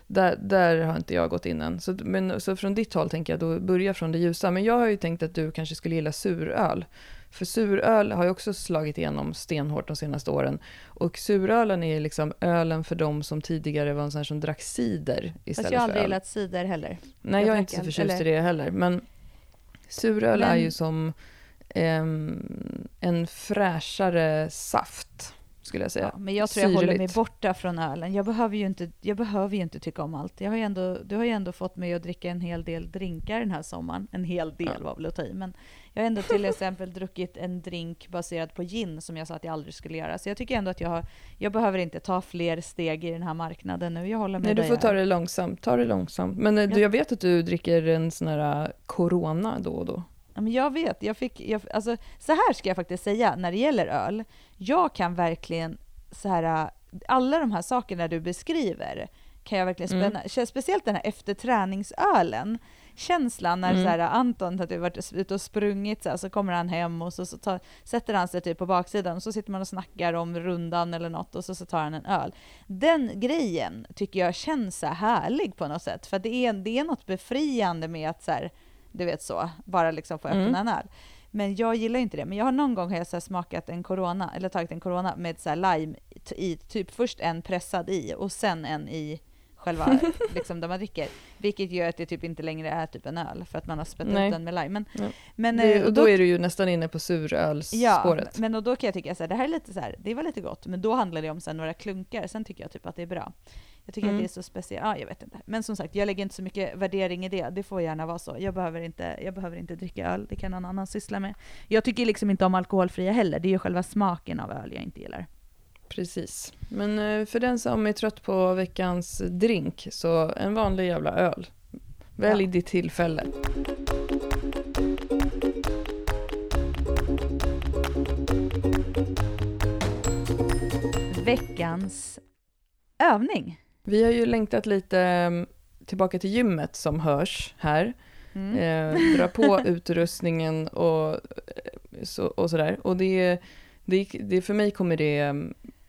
Speaker 2: där, där har inte jag gått in än. Så, men, så från ditt håll tänker jag då börja från det ljusa. Men jag har ju tänkt att du kanske skulle gilla suröl. För suröl har ju också slagit igenom stenhårt de senaste åren. Och surölen är liksom ölen för de som tidigare var en sån här som drack cider istället
Speaker 1: Fast jag har aldrig
Speaker 2: för öl.
Speaker 1: gillat cider heller.
Speaker 2: Nej,
Speaker 1: jag
Speaker 2: jag är inte så
Speaker 1: öl,
Speaker 2: förtjust i
Speaker 1: eller-
Speaker 2: det heller. Men suröl är
Speaker 1: Men-
Speaker 2: ju som en fräschare saft, skulle jag säga.
Speaker 1: Ja, men jag tror jag håller mig borta från ölen. Jag behöver, ju inte, jag behöver ju inte tycka om allt. Jag har ändå, du har ju ändå fått mig att dricka en hel del drinkar den här sommaren. En hel del
Speaker 2: Ja.
Speaker 1: var väl att ta i. Men jag har ändå till exempel druckit en drink baserad på gin som jag sa att jag aldrig skulle göra. Så jag tycker ändå att jag, har, jag behöver inte ta fler steg i den här marknaden nu. Jag håller med
Speaker 2: Nej, du får ta det långsamt. Ta det långsamt. Men eh,
Speaker 1: Ja.
Speaker 2: jag vet att du dricker en sån här eh, Corona då och då.
Speaker 1: Men jag vet, jag fick, jag, alltså, så här ska jag faktiskt säga när det gäller öl. Jag kan verkligen, så här, alla de här sakerna du beskriver, kan jag verkligen
Speaker 2: Mm.
Speaker 1: spänna, mm. speciellt den här efter träningsölen. Känslan när
Speaker 2: Mm.
Speaker 1: så här, Anton har typ varit ute och sprungit, så, här, så kommer han hem och så, så tar, sätter han sig typ på baksidan och så sitter man och snackar om rundan eller något och så, så tar han en öl. Den grejen tycker jag känns så här härlig på något sätt, för det är, det är något befriande med att så här, du vet så, bara liksom få öppna
Speaker 2: Mm.
Speaker 1: en öl. Men jag gillar inte det. Men jag har någon gång har jag så smakat en corona, eller tagit en corona med så här lime i, typ först en pressad i och sen en i själva liksom där man dricker. Vilket gör att det typ inte längre är typ en öl för att man har spett
Speaker 2: Nej.
Speaker 1: upp den med lime. Men,
Speaker 2: Ja.
Speaker 1: men,
Speaker 2: Det,
Speaker 1: eh,
Speaker 2: och då är du ju nästan inne på surölsspåret.
Speaker 1: Ja, men och då kan jag tycka så här, det här är lite så här, det var lite gott, men då handlar det om sen några klunkar, sen tycker jag typ att det är bra. Jag tycker
Speaker 2: Mm.
Speaker 1: att det är så speciellt, ja jag vet inte. Men som sagt, jag lägger inte så mycket värdering i det, det får gärna vara så. Jag behöver inte, jag behöver inte dricka öl, det kan någon annan syssla med. Jag tycker liksom inte om alkoholfria heller, det är ju själva smaken av öl jag inte gillar.
Speaker 2: Precis. Men eh, för den som är trött på veckans drink, så en vanlig jävla öl. Välj
Speaker 1: Ja.
Speaker 2: ditt tillfälle.
Speaker 1: Veckans övning.
Speaker 2: Vi har ju längtat lite eh, tillbaka till gymmet som hörs här.
Speaker 1: Mm.
Speaker 2: Eh, dra på utrustningen och, eh, så, och sådär. Och det, det, det, för mig kommer det... eh,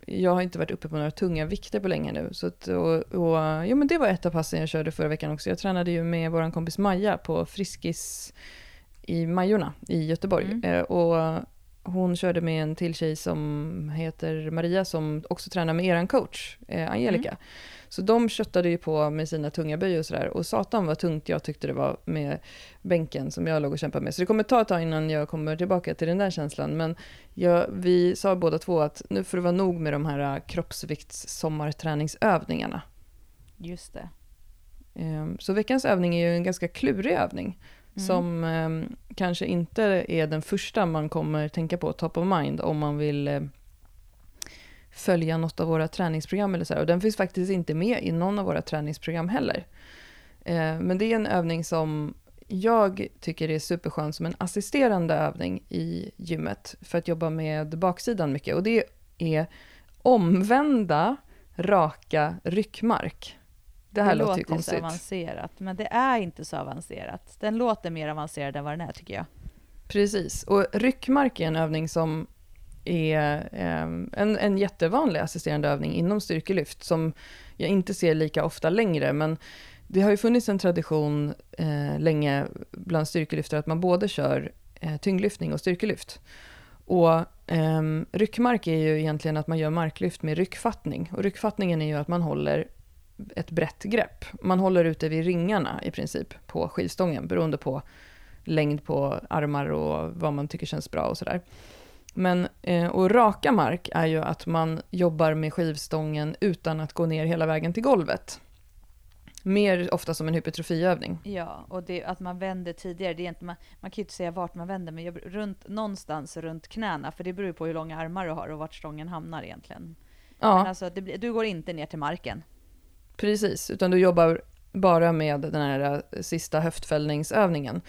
Speaker 2: Jag har inte varit uppe på några tunga vikter på länge nu. Så att, och, och, jo, men det var ett av passen jag körde förra veckan också. Jag tränade ju med vår kompis Maja på Friskis i Majorna i Göteborg.
Speaker 1: Mm.
Speaker 2: Eh, och hon körde med en till tjej som heter Maria som också tränar med eran coach, eh, Angelica. Så de köttade ju på med sina tunga böj och sådär. Och satan vad tungt jag tyckte det var med bänken som jag låg och kämpade med. Så det kommer ta ett tag innan jag kommer tillbaka till den där känslan. Men jag, vi sa båda två att nu får det vara nog med de här kroppsvikts sommarträningsövningarna.
Speaker 1: Just det.
Speaker 2: Ehm, Så veckans övning är ju en ganska klurig övning.
Speaker 1: Mm.
Speaker 2: Som ehm, kanske inte är den första man kommer tänka på top of mind om man vill eh, följa något av våra träningsprogram eller så här. Och den finns faktiskt inte med i någon av våra träningsprogram heller. Eh, Men det är en övning som jag tycker är superskön som en assisterande övning i gymmet för att jobba med baksidan mycket. Och det är omvända raka ryckmark. Det här låter ju
Speaker 1: så
Speaker 2: konstigt.
Speaker 1: avancerat, men det är inte så avancerat. Den låter mer avancerad än vad den är tycker jag.
Speaker 2: Precis, och ryckmark är en övning som är ehm, en, en jättevanlig assisterande övning inom styrkelyft som jag inte ser lika ofta längre, men det har ju funnits en tradition eh, länge bland styrkelyftare att man både kör eh, tyngdlyftning och styrkelyft. Och eh, ryckmark är ju egentligen att man gör marklyft med ryckfattning. Och ryckfattningen är ju att man håller ett brett grepp. Man håller ute vid ringarna i princip på skivstången beroende på längd på armar och vad man tycker känns bra och sådär. Men, eh, och raka mark är ju att man jobbar med skivstången utan att gå ner hela vägen till golvet. Mer ofta som en hypertrofiövning.
Speaker 1: Ja, och det, att man vänder tidigare, det är inte, man, man kan ju inte säga vart man vänder, men jag, runt, någonstans runt knäna, för det beror ju på hur långa armar du har och vart stången hamnar egentligen. Men
Speaker 2: Ja,
Speaker 1: alltså, det du går inte ner till marken.
Speaker 2: precis. Utan du jobbar bara med den här eh, sista höftfällningsövningen.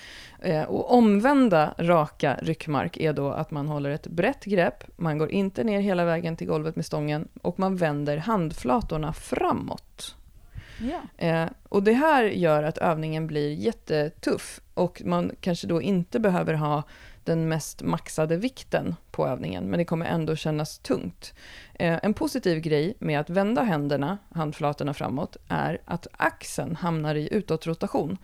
Speaker 2: Eh, och omvända raka ryckmark är då att man håller ett brett grepp, man går inte ner hela vägen till golvet med stången och man vänder handflatorna framåt.
Speaker 1: Ja.
Speaker 2: Eh, och det här gör att övningen blir jättetuff och man kanske då inte behöver ha den mest maxade vikten på övningen, men det kommer ändå kännas tungt. Eh, en positiv grej med att vända händerna, handflatorna framåt, är att axeln hamnar i utåtrotation.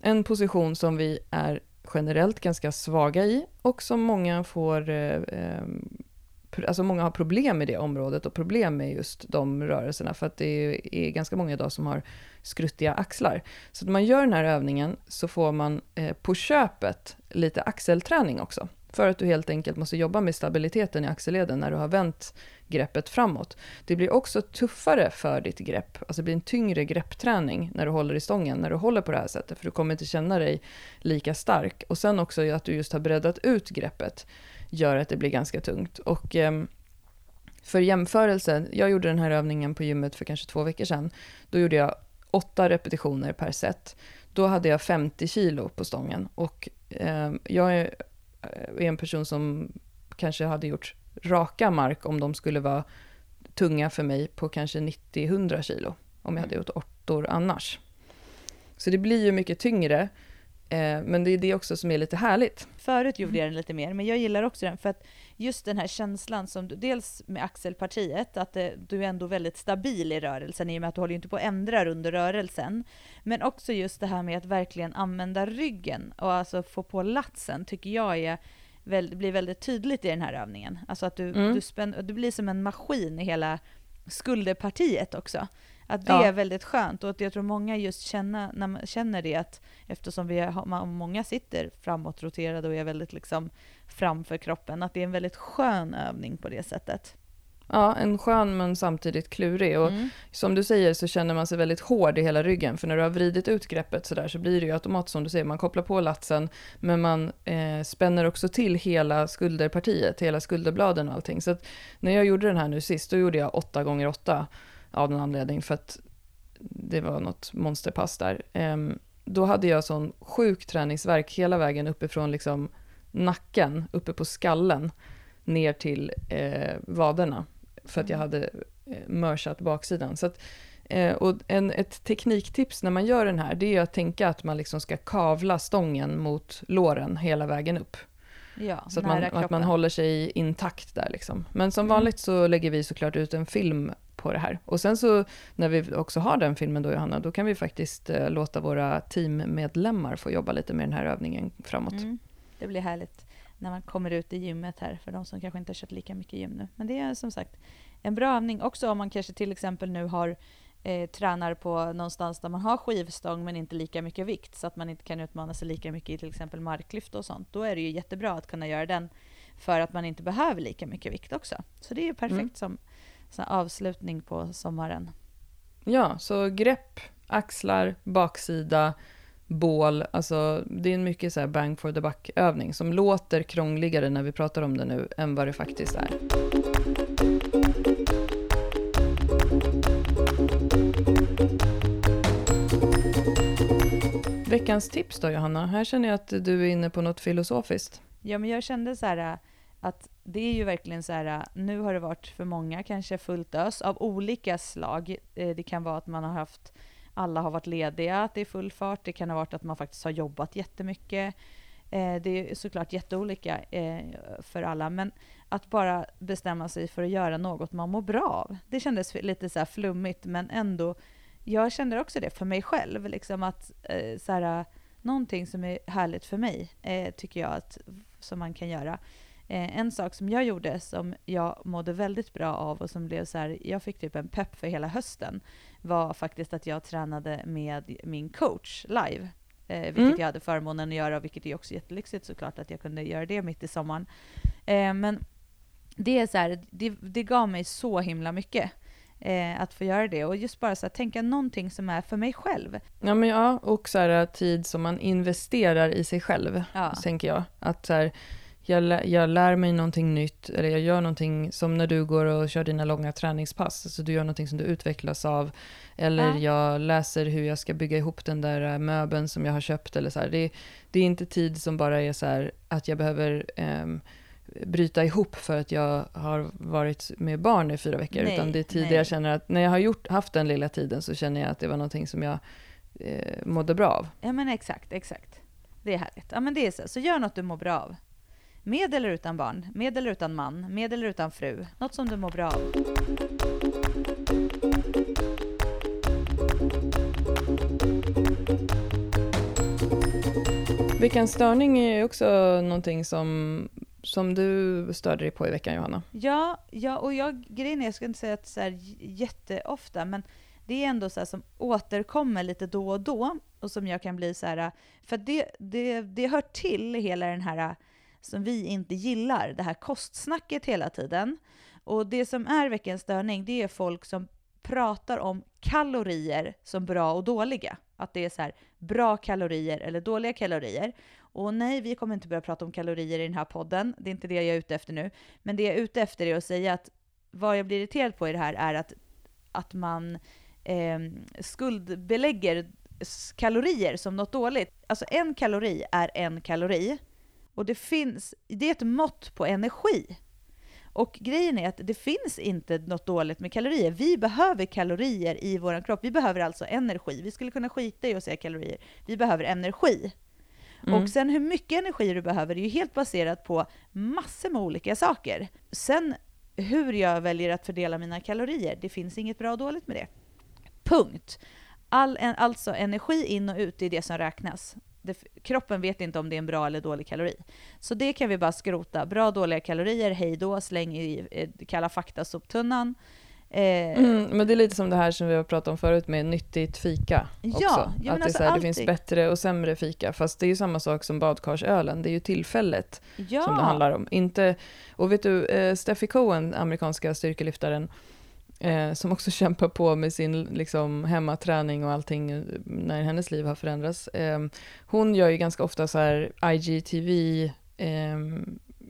Speaker 2: En position som vi är generellt ganska svaga i och som många får eh, ehm, alltså många har problem med det området och problem med just de rörelserna för att det är ganska många idag som har skruttiga axlar. Så när man gör den här övningen så får man eh, på köpet lite axelträning också. För att du helt enkelt måste jobba med stabiliteten i axelleden när du har vänt greppet framåt. Det blir också tuffare för ditt grepp, alltså det blir en tyngre greppträning när du håller i stången, när du håller på det här sättet, för du kommer inte känna dig lika stark. Och sen också att du just har breddat ut greppet gör att det blir ganska tungt. Och eh, för jämförelse, jag gjorde den här övningen på gymmet för kanske två veckor sedan. Då gjorde jag åtta repetitioner per set. Då hade jag 50 kilo på stången och eh, jag eh, är, en person som kanske hade gjort raka mark om de skulle vara tunga för mig på kanske 90-100 kilo om jag hade gjort åttor annars. Så det blir ju mycket tyngre Eh, men det är det också som är lite härligt.
Speaker 1: Förut gjorde jag den lite mer, men jag gillar också den för att just den här känslan som du, dels med axelpartiet, att det, du är ändå väldigt stabil i rörelsen i och med att du håller inte på att ändra under rörelsen. Men också just det här med att verkligen använda ryggen och alltså få på latsen tycker jag är väl, blir väldigt tydligt i den här övningen. Alltså att du, mm. du, spänn, du blir som en maskin i hela skulderpartiet också. Att det ja. är väldigt skönt och att jag tror många just känner, när man känner det att eftersom vi har, många sitter framåtroterade och är väldigt liksom framför kroppen, att det är en väldigt skön övning på det sättet.
Speaker 2: Ja, en skön men samtidigt klurig. Och mm. som du säger så känner man sig väldigt hård i hela ryggen, för när du har vridit ut greppet sådär så blir det ju automatiskt som du säger, man kopplar på latsen, men man eh, spänner också till hela skulderpartiet, hela skulderbladen och allting. Så att när jag gjorde den här nu sist, då gjorde jag 8 gånger 8 av någon anledning, för att det var något monsterpass där. Um, då hade jag sån sjuk träningsverk hela vägen uppifrån liksom nacken, uppe på skallen, ner till eh, vaderna, för att jag mm. hade eh, mörsat baksidan. Så att, eh, och en, ett tekniktips när man gör den här, det är att tänka att man liksom ska kavla stången mot låren hela vägen upp.
Speaker 1: Ja,
Speaker 2: så att man, att man håller sig intakt där. Liksom. Men som mm. vanligt så lägger vi såklart ut en film på det här. Och sen så när vi också har den filmen då Johanna, då kan vi faktiskt eh, låta våra teammedlemmar få jobba lite med den här övningen framåt. Mm,
Speaker 1: det blir härligt när man kommer ut i gymmet här, för de som kanske inte har kört lika mycket gym nu. Men det är som sagt en bra övning också om man kanske till exempel nu har eh, tränar på någonstans där man har skivstång men inte lika mycket vikt så att man inte kan utmana sig lika mycket i till exempel marklyft och sånt. Då är det ju jättebra att kunna göra den för att man inte behöver lika mycket vikt också. Så det är ju perfekt mm. som så avslutning på sommaren.
Speaker 2: Ja, så grepp, axlar, baksida, bål. Alltså, det är en mycket så bang for the buck-övning som låter krångligare när vi pratar om det nu än vad det faktiskt är. Veckans tips då, Johanna? Här känner jag att du är inne på något filosofiskt.
Speaker 1: Ja, men jag kände så här att det är ju verkligen så här, nu har det varit för många kanske fullt ös av olika slag. Eh, det kan vara att man har haft, alla har varit lediga, att det är full fart. Det kan ha varit att man faktiskt har jobbat jättemycket. Eh, det är såklart jätteolika eh, för alla, men att bara bestämma sig för att göra något man mår bra av. Det kändes lite så flummigt, men ändå, jag kände också det för mig själv, liksom att så här, någonting som är härligt för mig, tycker jag att, som man kan göra. Eh, en sak som jag gjorde som jag mådde väldigt bra av och som blev så här, jag fick typ en pepp för hela hösten, var faktiskt att jag tränade med min coach live. Eh, vilket mm. jag hade förmånen att göra, vilket är också jättelyxigt såklart att jag kunde göra det mitt i sommaren. Eh, men det är så här, det, det gav mig så himla mycket. Eh, att få göra det och just bara så här, tänka någonting som är för mig själv.
Speaker 2: Ja, men ja, och så här, tid som man investerar i sig själv, ja. tänker jag. Att så här, jag, jag lär mig någonting nytt, eller jag gör någonting som när du går och kör dina långa träningspass, alltså du gör någonting som du utvecklas av, eller ja. jag läser hur jag ska bygga ihop den där äh, möbeln som jag har köpt, eller så här. Det, det är inte tid som bara är så här att jag behöver um, bryta ihop för att jag har varit med barn i fyra veckor, nej, utan det är tid jag känner att när jag har gjort, haft den lilla tiden så känner jag att det var någonting som jag eh, mådde bra av.
Speaker 1: Ja men exakt, exakt. Det är härligt. Ja men det är så. Så gör något du mår bra av. Med eller utan barn, med eller utan man, med eller utan fru. Något som du mår bra av.
Speaker 2: Veckans störning är också någonting som, som du störde dig på i veckan, Johanna.
Speaker 1: Ja, ja och jag, grejen är, jag ska inte säga att så här jätteofta, men det är ändå så som återkommer lite då och då och som jag kan bli så här, för det, det, det hör till hela den här som vi inte gillar, det här kostsnacket hela tiden. Och det som är veckans störning, det är folk som pratar om kalorier som bra och dåliga. Att det är så här, bra kalorier eller dåliga kalorier. Och nej, vi kommer inte börja prata om kalorier i den här podden. Det är inte det jag är ute efter nu. Men det jag är ute efter är att säga att vad jag blir irriterad på i det här är att, att man eh, skuldbelägger kalorier som något dåligt. Alltså en kalori är en kalori. Och det finns, det är ett mått på energi. Och grejen är att det finns inte något dåligt med kalorier. Vi behöver kalorier i vår kropp. Vi behöver alltså energi. Vi skulle kunna skita i att säga kalorier. Vi behöver energi. Mm. Och sen hur mycket energi du behöver är ju helt baserat på massor med olika saker. Sen hur jag väljer att fördela mina kalorier, det finns inget bra och dåligt med det. Punkt. All, alltså energi in och ut, det är det som räknas. Det, kroppen vet inte om det är en bra eller dålig kalori. Så det kan vi bara skrota. Bra dåliga kalorier, hej då, släng i eh, kalla fakta-soptunnan.
Speaker 2: Eh, mm, men det är lite som det här som vi har pratat om förut med nyttigt fika. Också. Ja, att det, alltså här, det finns bättre och sämre fika. Fast det är ju samma sak som badkarsölen. Det är ju tillfället ja. som det handlar om. Inte, och vet du, eh, Steffi Cohen, amerikanska styrkelyftaren, eh, som också kämpar på med sin liksom, hemmaträning och allting eh, när hennes liv har förändrats. Eh, hon gör ju ganska ofta så här IGTV eh,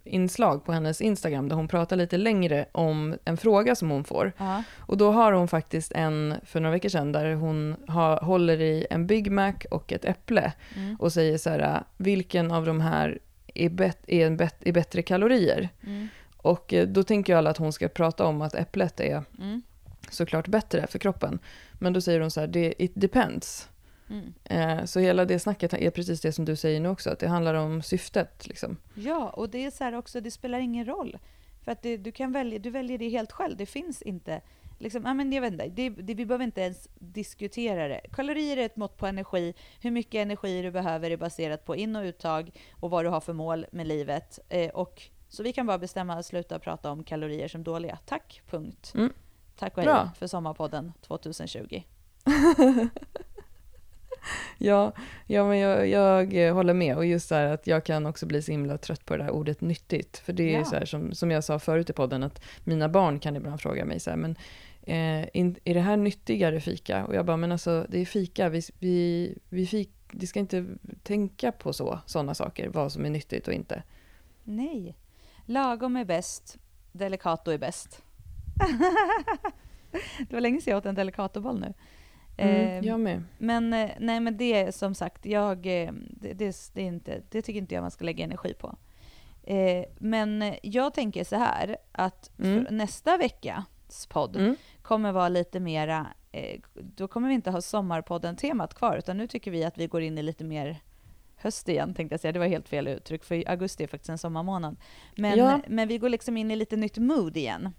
Speaker 2: inslag på hennes Instagram där hon pratar lite längre om en fråga som hon får. Uh-huh. Och då har hon faktiskt en för några veckor sedan där hon har, håller i en Big Mac och ett äpple mm. och säger så här, vilken av de här är, bet- är, bet- är bättre kalorier? Mm. Och eh, då tänker alla att hon ska prata om att äpplet är mm. såklart bättre för kroppen. Men då säger hon så här, det, it depends. Mm. Eh, så hela det snacket är precis det som du säger nu också, att det handlar om syftet. Liksom.
Speaker 1: Ja, och det är så här också, det spelar ingen roll. För att det, du, kan välja, du väljer det helt själv. Det finns inte... Liksom, ja, men jag vet inte, det, det, vi behöver inte ens diskutera det. Kalorier är ett mått på energi. Hur mycket energi du behöver är baserat på in och uttag och vad du har för mål med livet. Eh, och så vi kan bara bestämma att sluta prata om kalorier som dåliga. Tack, punkt. Mm. Tack och hej för Sommarpodden 2020.
Speaker 2: ja, ja men jag, jag, håller med. Och just så här att jag kan också bli så himla trött på det där ordet nyttigt. För det är ja. så här som, som jag sa förut i podden, att mina barn kan ibland fråga mig så här, men eh, in, är det här nyttigare fika? Och jag bara, men alltså det är fika, vi, vi, vi fik, vi ska inte tänka på så, sådana saker, vad som är nyttigt och inte.
Speaker 1: Nej, Lagom är bäst, Delicato är bäst. det var länge sedan jag åt en Delicatoboll nu.
Speaker 2: Mm, ehm, jag med.
Speaker 1: Men, eh, nej, men det är som sagt, jag, eh, det, det, det, är inte, det tycker inte jag man ska lägga energi på. Eh, men jag tänker så här, att mm. nästa veckas podd mm. kommer vara lite mera, då kommer vi inte ha sommarpodden-temat kvar, utan nu tycker vi att vi går in i lite mer höst igen tänkte jag säga, det var helt fel uttryck, för augusti är faktiskt en sommarmånad. Men, ja. men vi går liksom in i lite nytt mood igen.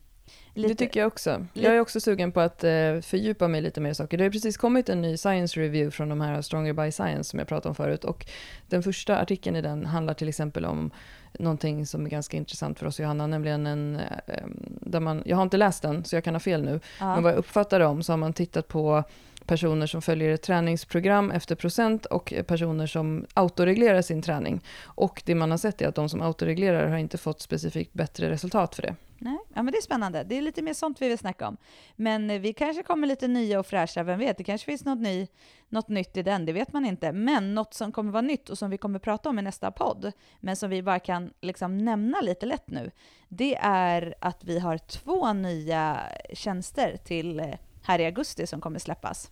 Speaker 2: Lite, det tycker jag också. Jag är också sugen på att eh, fördjupa mig lite mer i saker. Det har precis kommit en ny science review från de här Stronger by Science som jag pratade om förut. Och den första artikeln i den handlar till exempel om någonting som är ganska intressant för oss Johanna, nämligen en, eh, där man, jag har inte läst den så jag kan ha fel nu, ja. men vad jag uppfattar om så har man tittat på personer som följer ett träningsprogram efter procent och personer som autoreglerar sin träning. Och det man har sett är att de som autoreglerar har inte fått specifikt bättre resultat för det.
Speaker 1: Nej, ja, men det är spännande. Det är lite mer sånt vi vill snacka om. Men eh, vi kanske kommer lite nya och fräscha, vem vet? Det kanske finns något, ny, något nytt i den, det vet man inte. Men något som kommer vara nytt och som vi kommer prata om i nästa podd, men som vi bara kan liksom nämna lite lätt nu, det är att vi har två nya tjänster till eh, här i augusti som kommer släppas.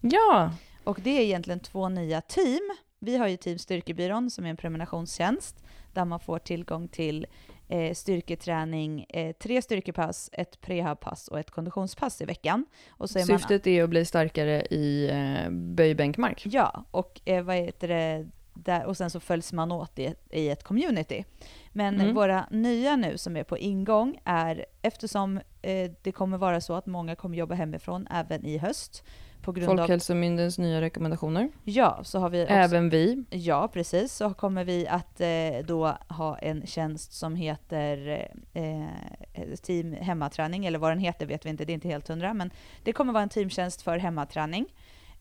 Speaker 2: Ja!
Speaker 1: Och det är egentligen två nya team. Vi har ju Team Styrkebyrån som är en prenumerationstjänst där man får tillgång till eh, styrketräning, eh, tre styrkepass, ett prehabpass och ett konditionspass i veckan. Och
Speaker 2: så är Syftet man, är att bli starkare i eh, böjbänkmark.
Speaker 1: Ja, och eh, vad heter det? Där, och sen så följs man åt i, i ett community. Men
Speaker 2: Mm.
Speaker 1: våra nya nu som är på ingång är, eftersom eh, det kommer vara så att många kommer jobba hemifrån även i höst, på grund av...
Speaker 2: Folkhälsomyndighetens nya rekommendationer.
Speaker 1: Ja, så har vi också,
Speaker 2: Även vi.
Speaker 1: Ja, precis. Så kommer vi att eh, då ha en tjänst som heter eh, Team Hemmaträning, eller vad den heter vet vi inte, det är inte helt hundra, men det kommer vara en teamtjänst för hemmaträning.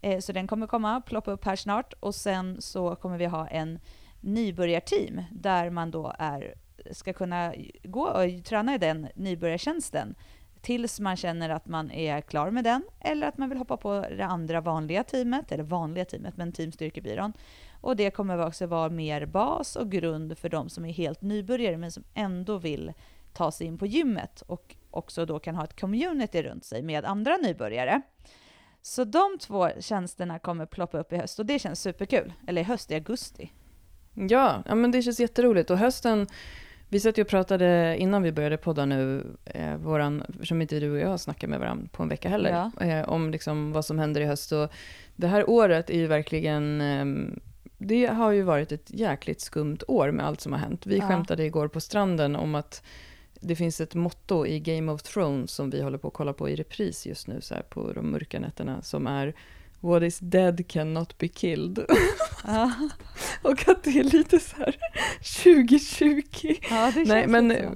Speaker 1: Eh, så den kommer komma, ploppa upp här snart och sen så kommer vi ha en nybörjarteam där man då är, ska kunna gå och träna i den nybörjartjänsten tills man känner att man är klar med den eller att man vill hoppa på det andra vanliga teamet, eller vanliga teamet, men Team Styrkebyrån. Och det kommer också vara mer bas och grund för de som är helt nybörjare men som ändå vill ta sig in på gymmet och också då kan ha ett community runt sig med andra nybörjare. Så de två tjänsterna kommer ploppa upp i höst och det känns superkul. Eller i höst, i augusti.
Speaker 2: Ja, ja, men det känns jätteroligt. Och hösten, vi satt ju och pratade innan vi började podda nu, eh, våran, som inte du och jag snackar med varandra på en vecka heller,
Speaker 1: Ja.
Speaker 2: eh, om liksom vad som händer i höst. Och det här året är ju verkligen, eh, det har ju varit ett jäkligt skumt år med allt som har hänt. Vi
Speaker 1: Ja.
Speaker 2: skämtade igår på stranden om att det finns ett motto i Game of Thrones som vi håller på att kolla på i repris just nu, så här på de mörka nätterna, som är What is dead cannot be killed.
Speaker 1: Ja,
Speaker 2: Och att det är lite så här 2020.
Speaker 1: ja det känns
Speaker 2: Nej, men eh,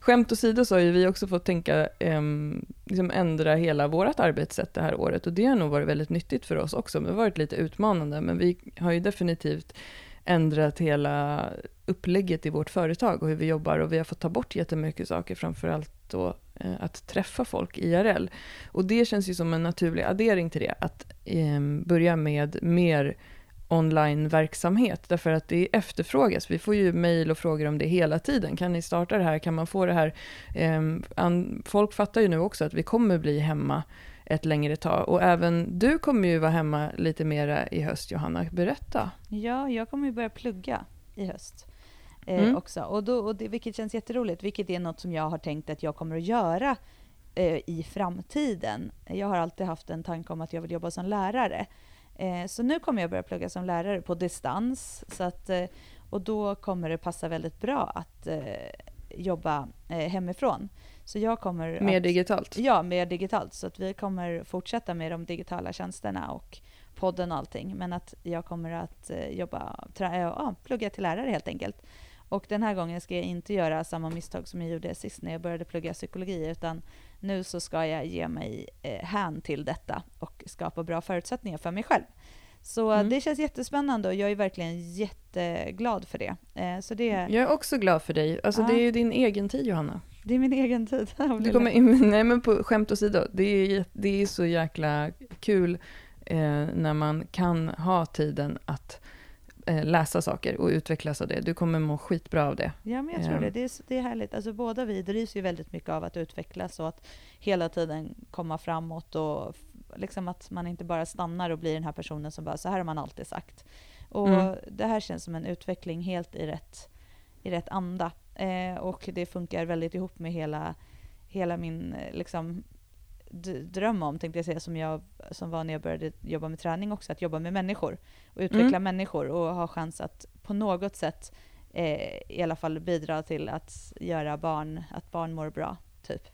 Speaker 2: skämt åsido så har ju vi också fått tänka, um, liksom ändra hela vårt arbetssätt det här året. Och det har nog varit väldigt nyttigt för oss också. Det har varit lite utmanande, men vi har ju definitivt ändrat hela upplägget i vårt företag och hur vi jobbar. Och vi har fått ta bort jättemycket saker, framförallt då eh, att träffa folk IRL. Och det känns ju som en naturlig addering till det, att ehm, börja med mer online-verksamhet, därför att det efterfrågas. Vi får ju mejl och frågor om det hela tiden. Kan ni starta det här? Kan man få det här? Ehm, folk fattar ju nu också att vi kommer bli hemma ett längre tag. Och även du kommer ju vara hemma lite mera i höst, Johanna. Berätta.
Speaker 1: Ja, jag kommer ju börja plugga i höst eh,
Speaker 2: Mm.
Speaker 1: också. Och då, och det, vilket känns jätteroligt, vilket är något som jag har tänkt att jag kommer att göra eh, i framtiden. Jag har alltid haft en tanke om att jag vill jobba som lärare. Eh, så nu kommer jag börja plugga som lärare på distans. Så att, eh, och då kommer det passa väldigt bra att eh, jobba eh, hemifrån. Så jag kommer
Speaker 2: Mer
Speaker 1: att,
Speaker 2: digitalt.
Speaker 1: Ja, mer digitalt. Så att vi kommer fortsätta med de digitala tjänsterna och podden och allting. Men att jag kommer att eh, jobba, tra- äh, ja, plugga till lärare helt enkelt. Och den här gången ska jag inte göra samma misstag som jag gjorde sist när jag började plugga psykologi, utan nu så ska jag ge mig eh, hän till detta och skapa bra förutsättningar för mig själv. Så
Speaker 2: Mm.
Speaker 1: det känns jättespännande och jag är verkligen jätteglad för det. Eh, så det,
Speaker 2: Jag är också glad för dig. Alltså
Speaker 1: Ja.
Speaker 2: det är ju din egen tid, Johanna.
Speaker 1: det är min egen tid.
Speaker 2: Du kommer, nej men på skämt åsido, det är, det är så jäkla kul eh, när man kan ha tiden att eh, läsa saker och utvecklas av det. Du kommer må skitbra av det.
Speaker 1: Ja, men jag tror
Speaker 2: Ehm.
Speaker 1: det. Det är, det är härligt. Alltså, båda vi drivs ju väldigt mycket av att utvecklas och att hela tiden komma framåt och liksom att man inte bara stannar och blir den här personen som bara så här har man alltid sagt. Och
Speaker 2: Mm.
Speaker 1: det här känns som en utveckling helt i rätt, i rätt anda. Eh, och det funkar väldigt ihop med hela, hela min eh, liksom, dröm om, tänkte jag säga, som, jag, som var när jag började jobba med träning också, att jobba med människor och utveckla
Speaker 2: Mm.
Speaker 1: människor och ha chans att på något sätt eh, i alla fall bidra till att göra barn, att barn mår bra, typ.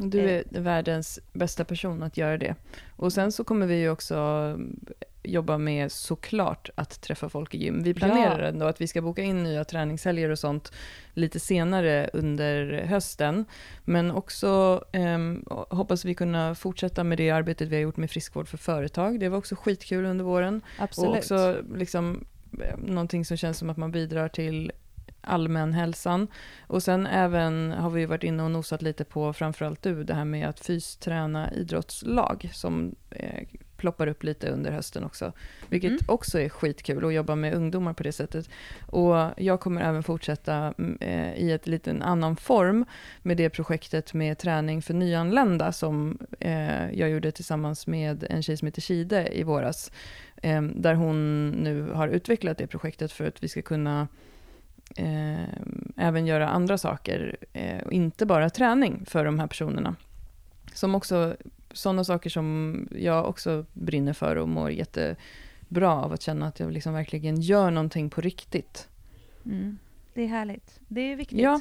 Speaker 2: Du
Speaker 1: Eh.
Speaker 2: är världens bästa person att göra det. Och sen så kommer vi ju också mm, jobba med såklart att träffa folk i gym. Vi planerar
Speaker 1: Ja.
Speaker 2: ändå att vi ska boka in nya träningshelger och sånt lite senare under hösten. Men också ehm, hoppas vi kunna fortsätta med det arbetet vi har gjort med friskvård för företag. Det var också skitkul under våren.
Speaker 1: Absolut.
Speaker 2: Och också liksom, eh, någonting som känns som att man bidrar till allmänhälsan. Och sen även har vi varit inne och nosat lite på, framförallt du, det här med att fysträna idrottslag som eh, ploppar upp lite under hösten också. Vilket
Speaker 1: Mm.
Speaker 2: också är skitkul att jobba med ungdomar på det sättet. Och jag kommer även fortsätta mm, eh, i ett liten annan form med det projektet med träning för nyanlända som eh, jag gjorde tillsammans med en tjej som heter Kide i våras. Eh, där hon nu har utvecklat det projektet för att vi ska kunna eh, även göra andra saker, eh, och inte bara träning för de här personerna. Som också, sådana saker som jag också brinner för och mår jätte bra av att känna att jag liksom verkligen gör någonting på riktigt.
Speaker 1: Mm. Det är härligt. Det är viktigt.
Speaker 2: Ja,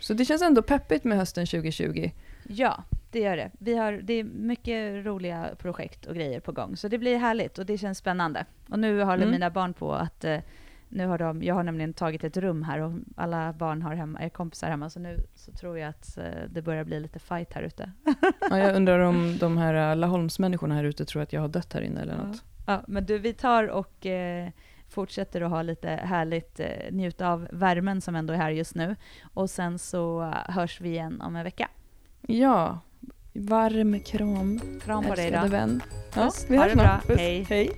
Speaker 2: så det känns ändå peppigt med hösten 2020.
Speaker 1: Ja, det gör det. Vi har, det är mycket roliga projekt och grejer på gång, så det blir härligt och det känns spännande. Och nu håller
Speaker 2: Mm.
Speaker 1: mina barn på att eh, nu har de, jag har nämligen tagit ett rum här och alla barn har hemma, är kompisar hemma, så nu så tror jag att eh, det börjar bli lite fight här ute.
Speaker 2: Ja, jag undrar om de här Laholmsmänniskorna här ute tror att jag har dött här inne eller
Speaker 1: Ja.
Speaker 2: något.
Speaker 1: Ja, men du, vi tar och eh, fortsätter att ha lite härligt, eh, njuta av värmen som ändå är här just nu. Och sen så eh, hörs vi igen om en vecka.
Speaker 2: Ja, varm kram.
Speaker 1: Kram på dig då.
Speaker 2: vän. Ja,
Speaker 1: Puss.
Speaker 2: vi
Speaker 1: Ha
Speaker 2: hörs
Speaker 1: det bra.
Speaker 2: snart. Puss.
Speaker 1: Hej.
Speaker 2: Hej.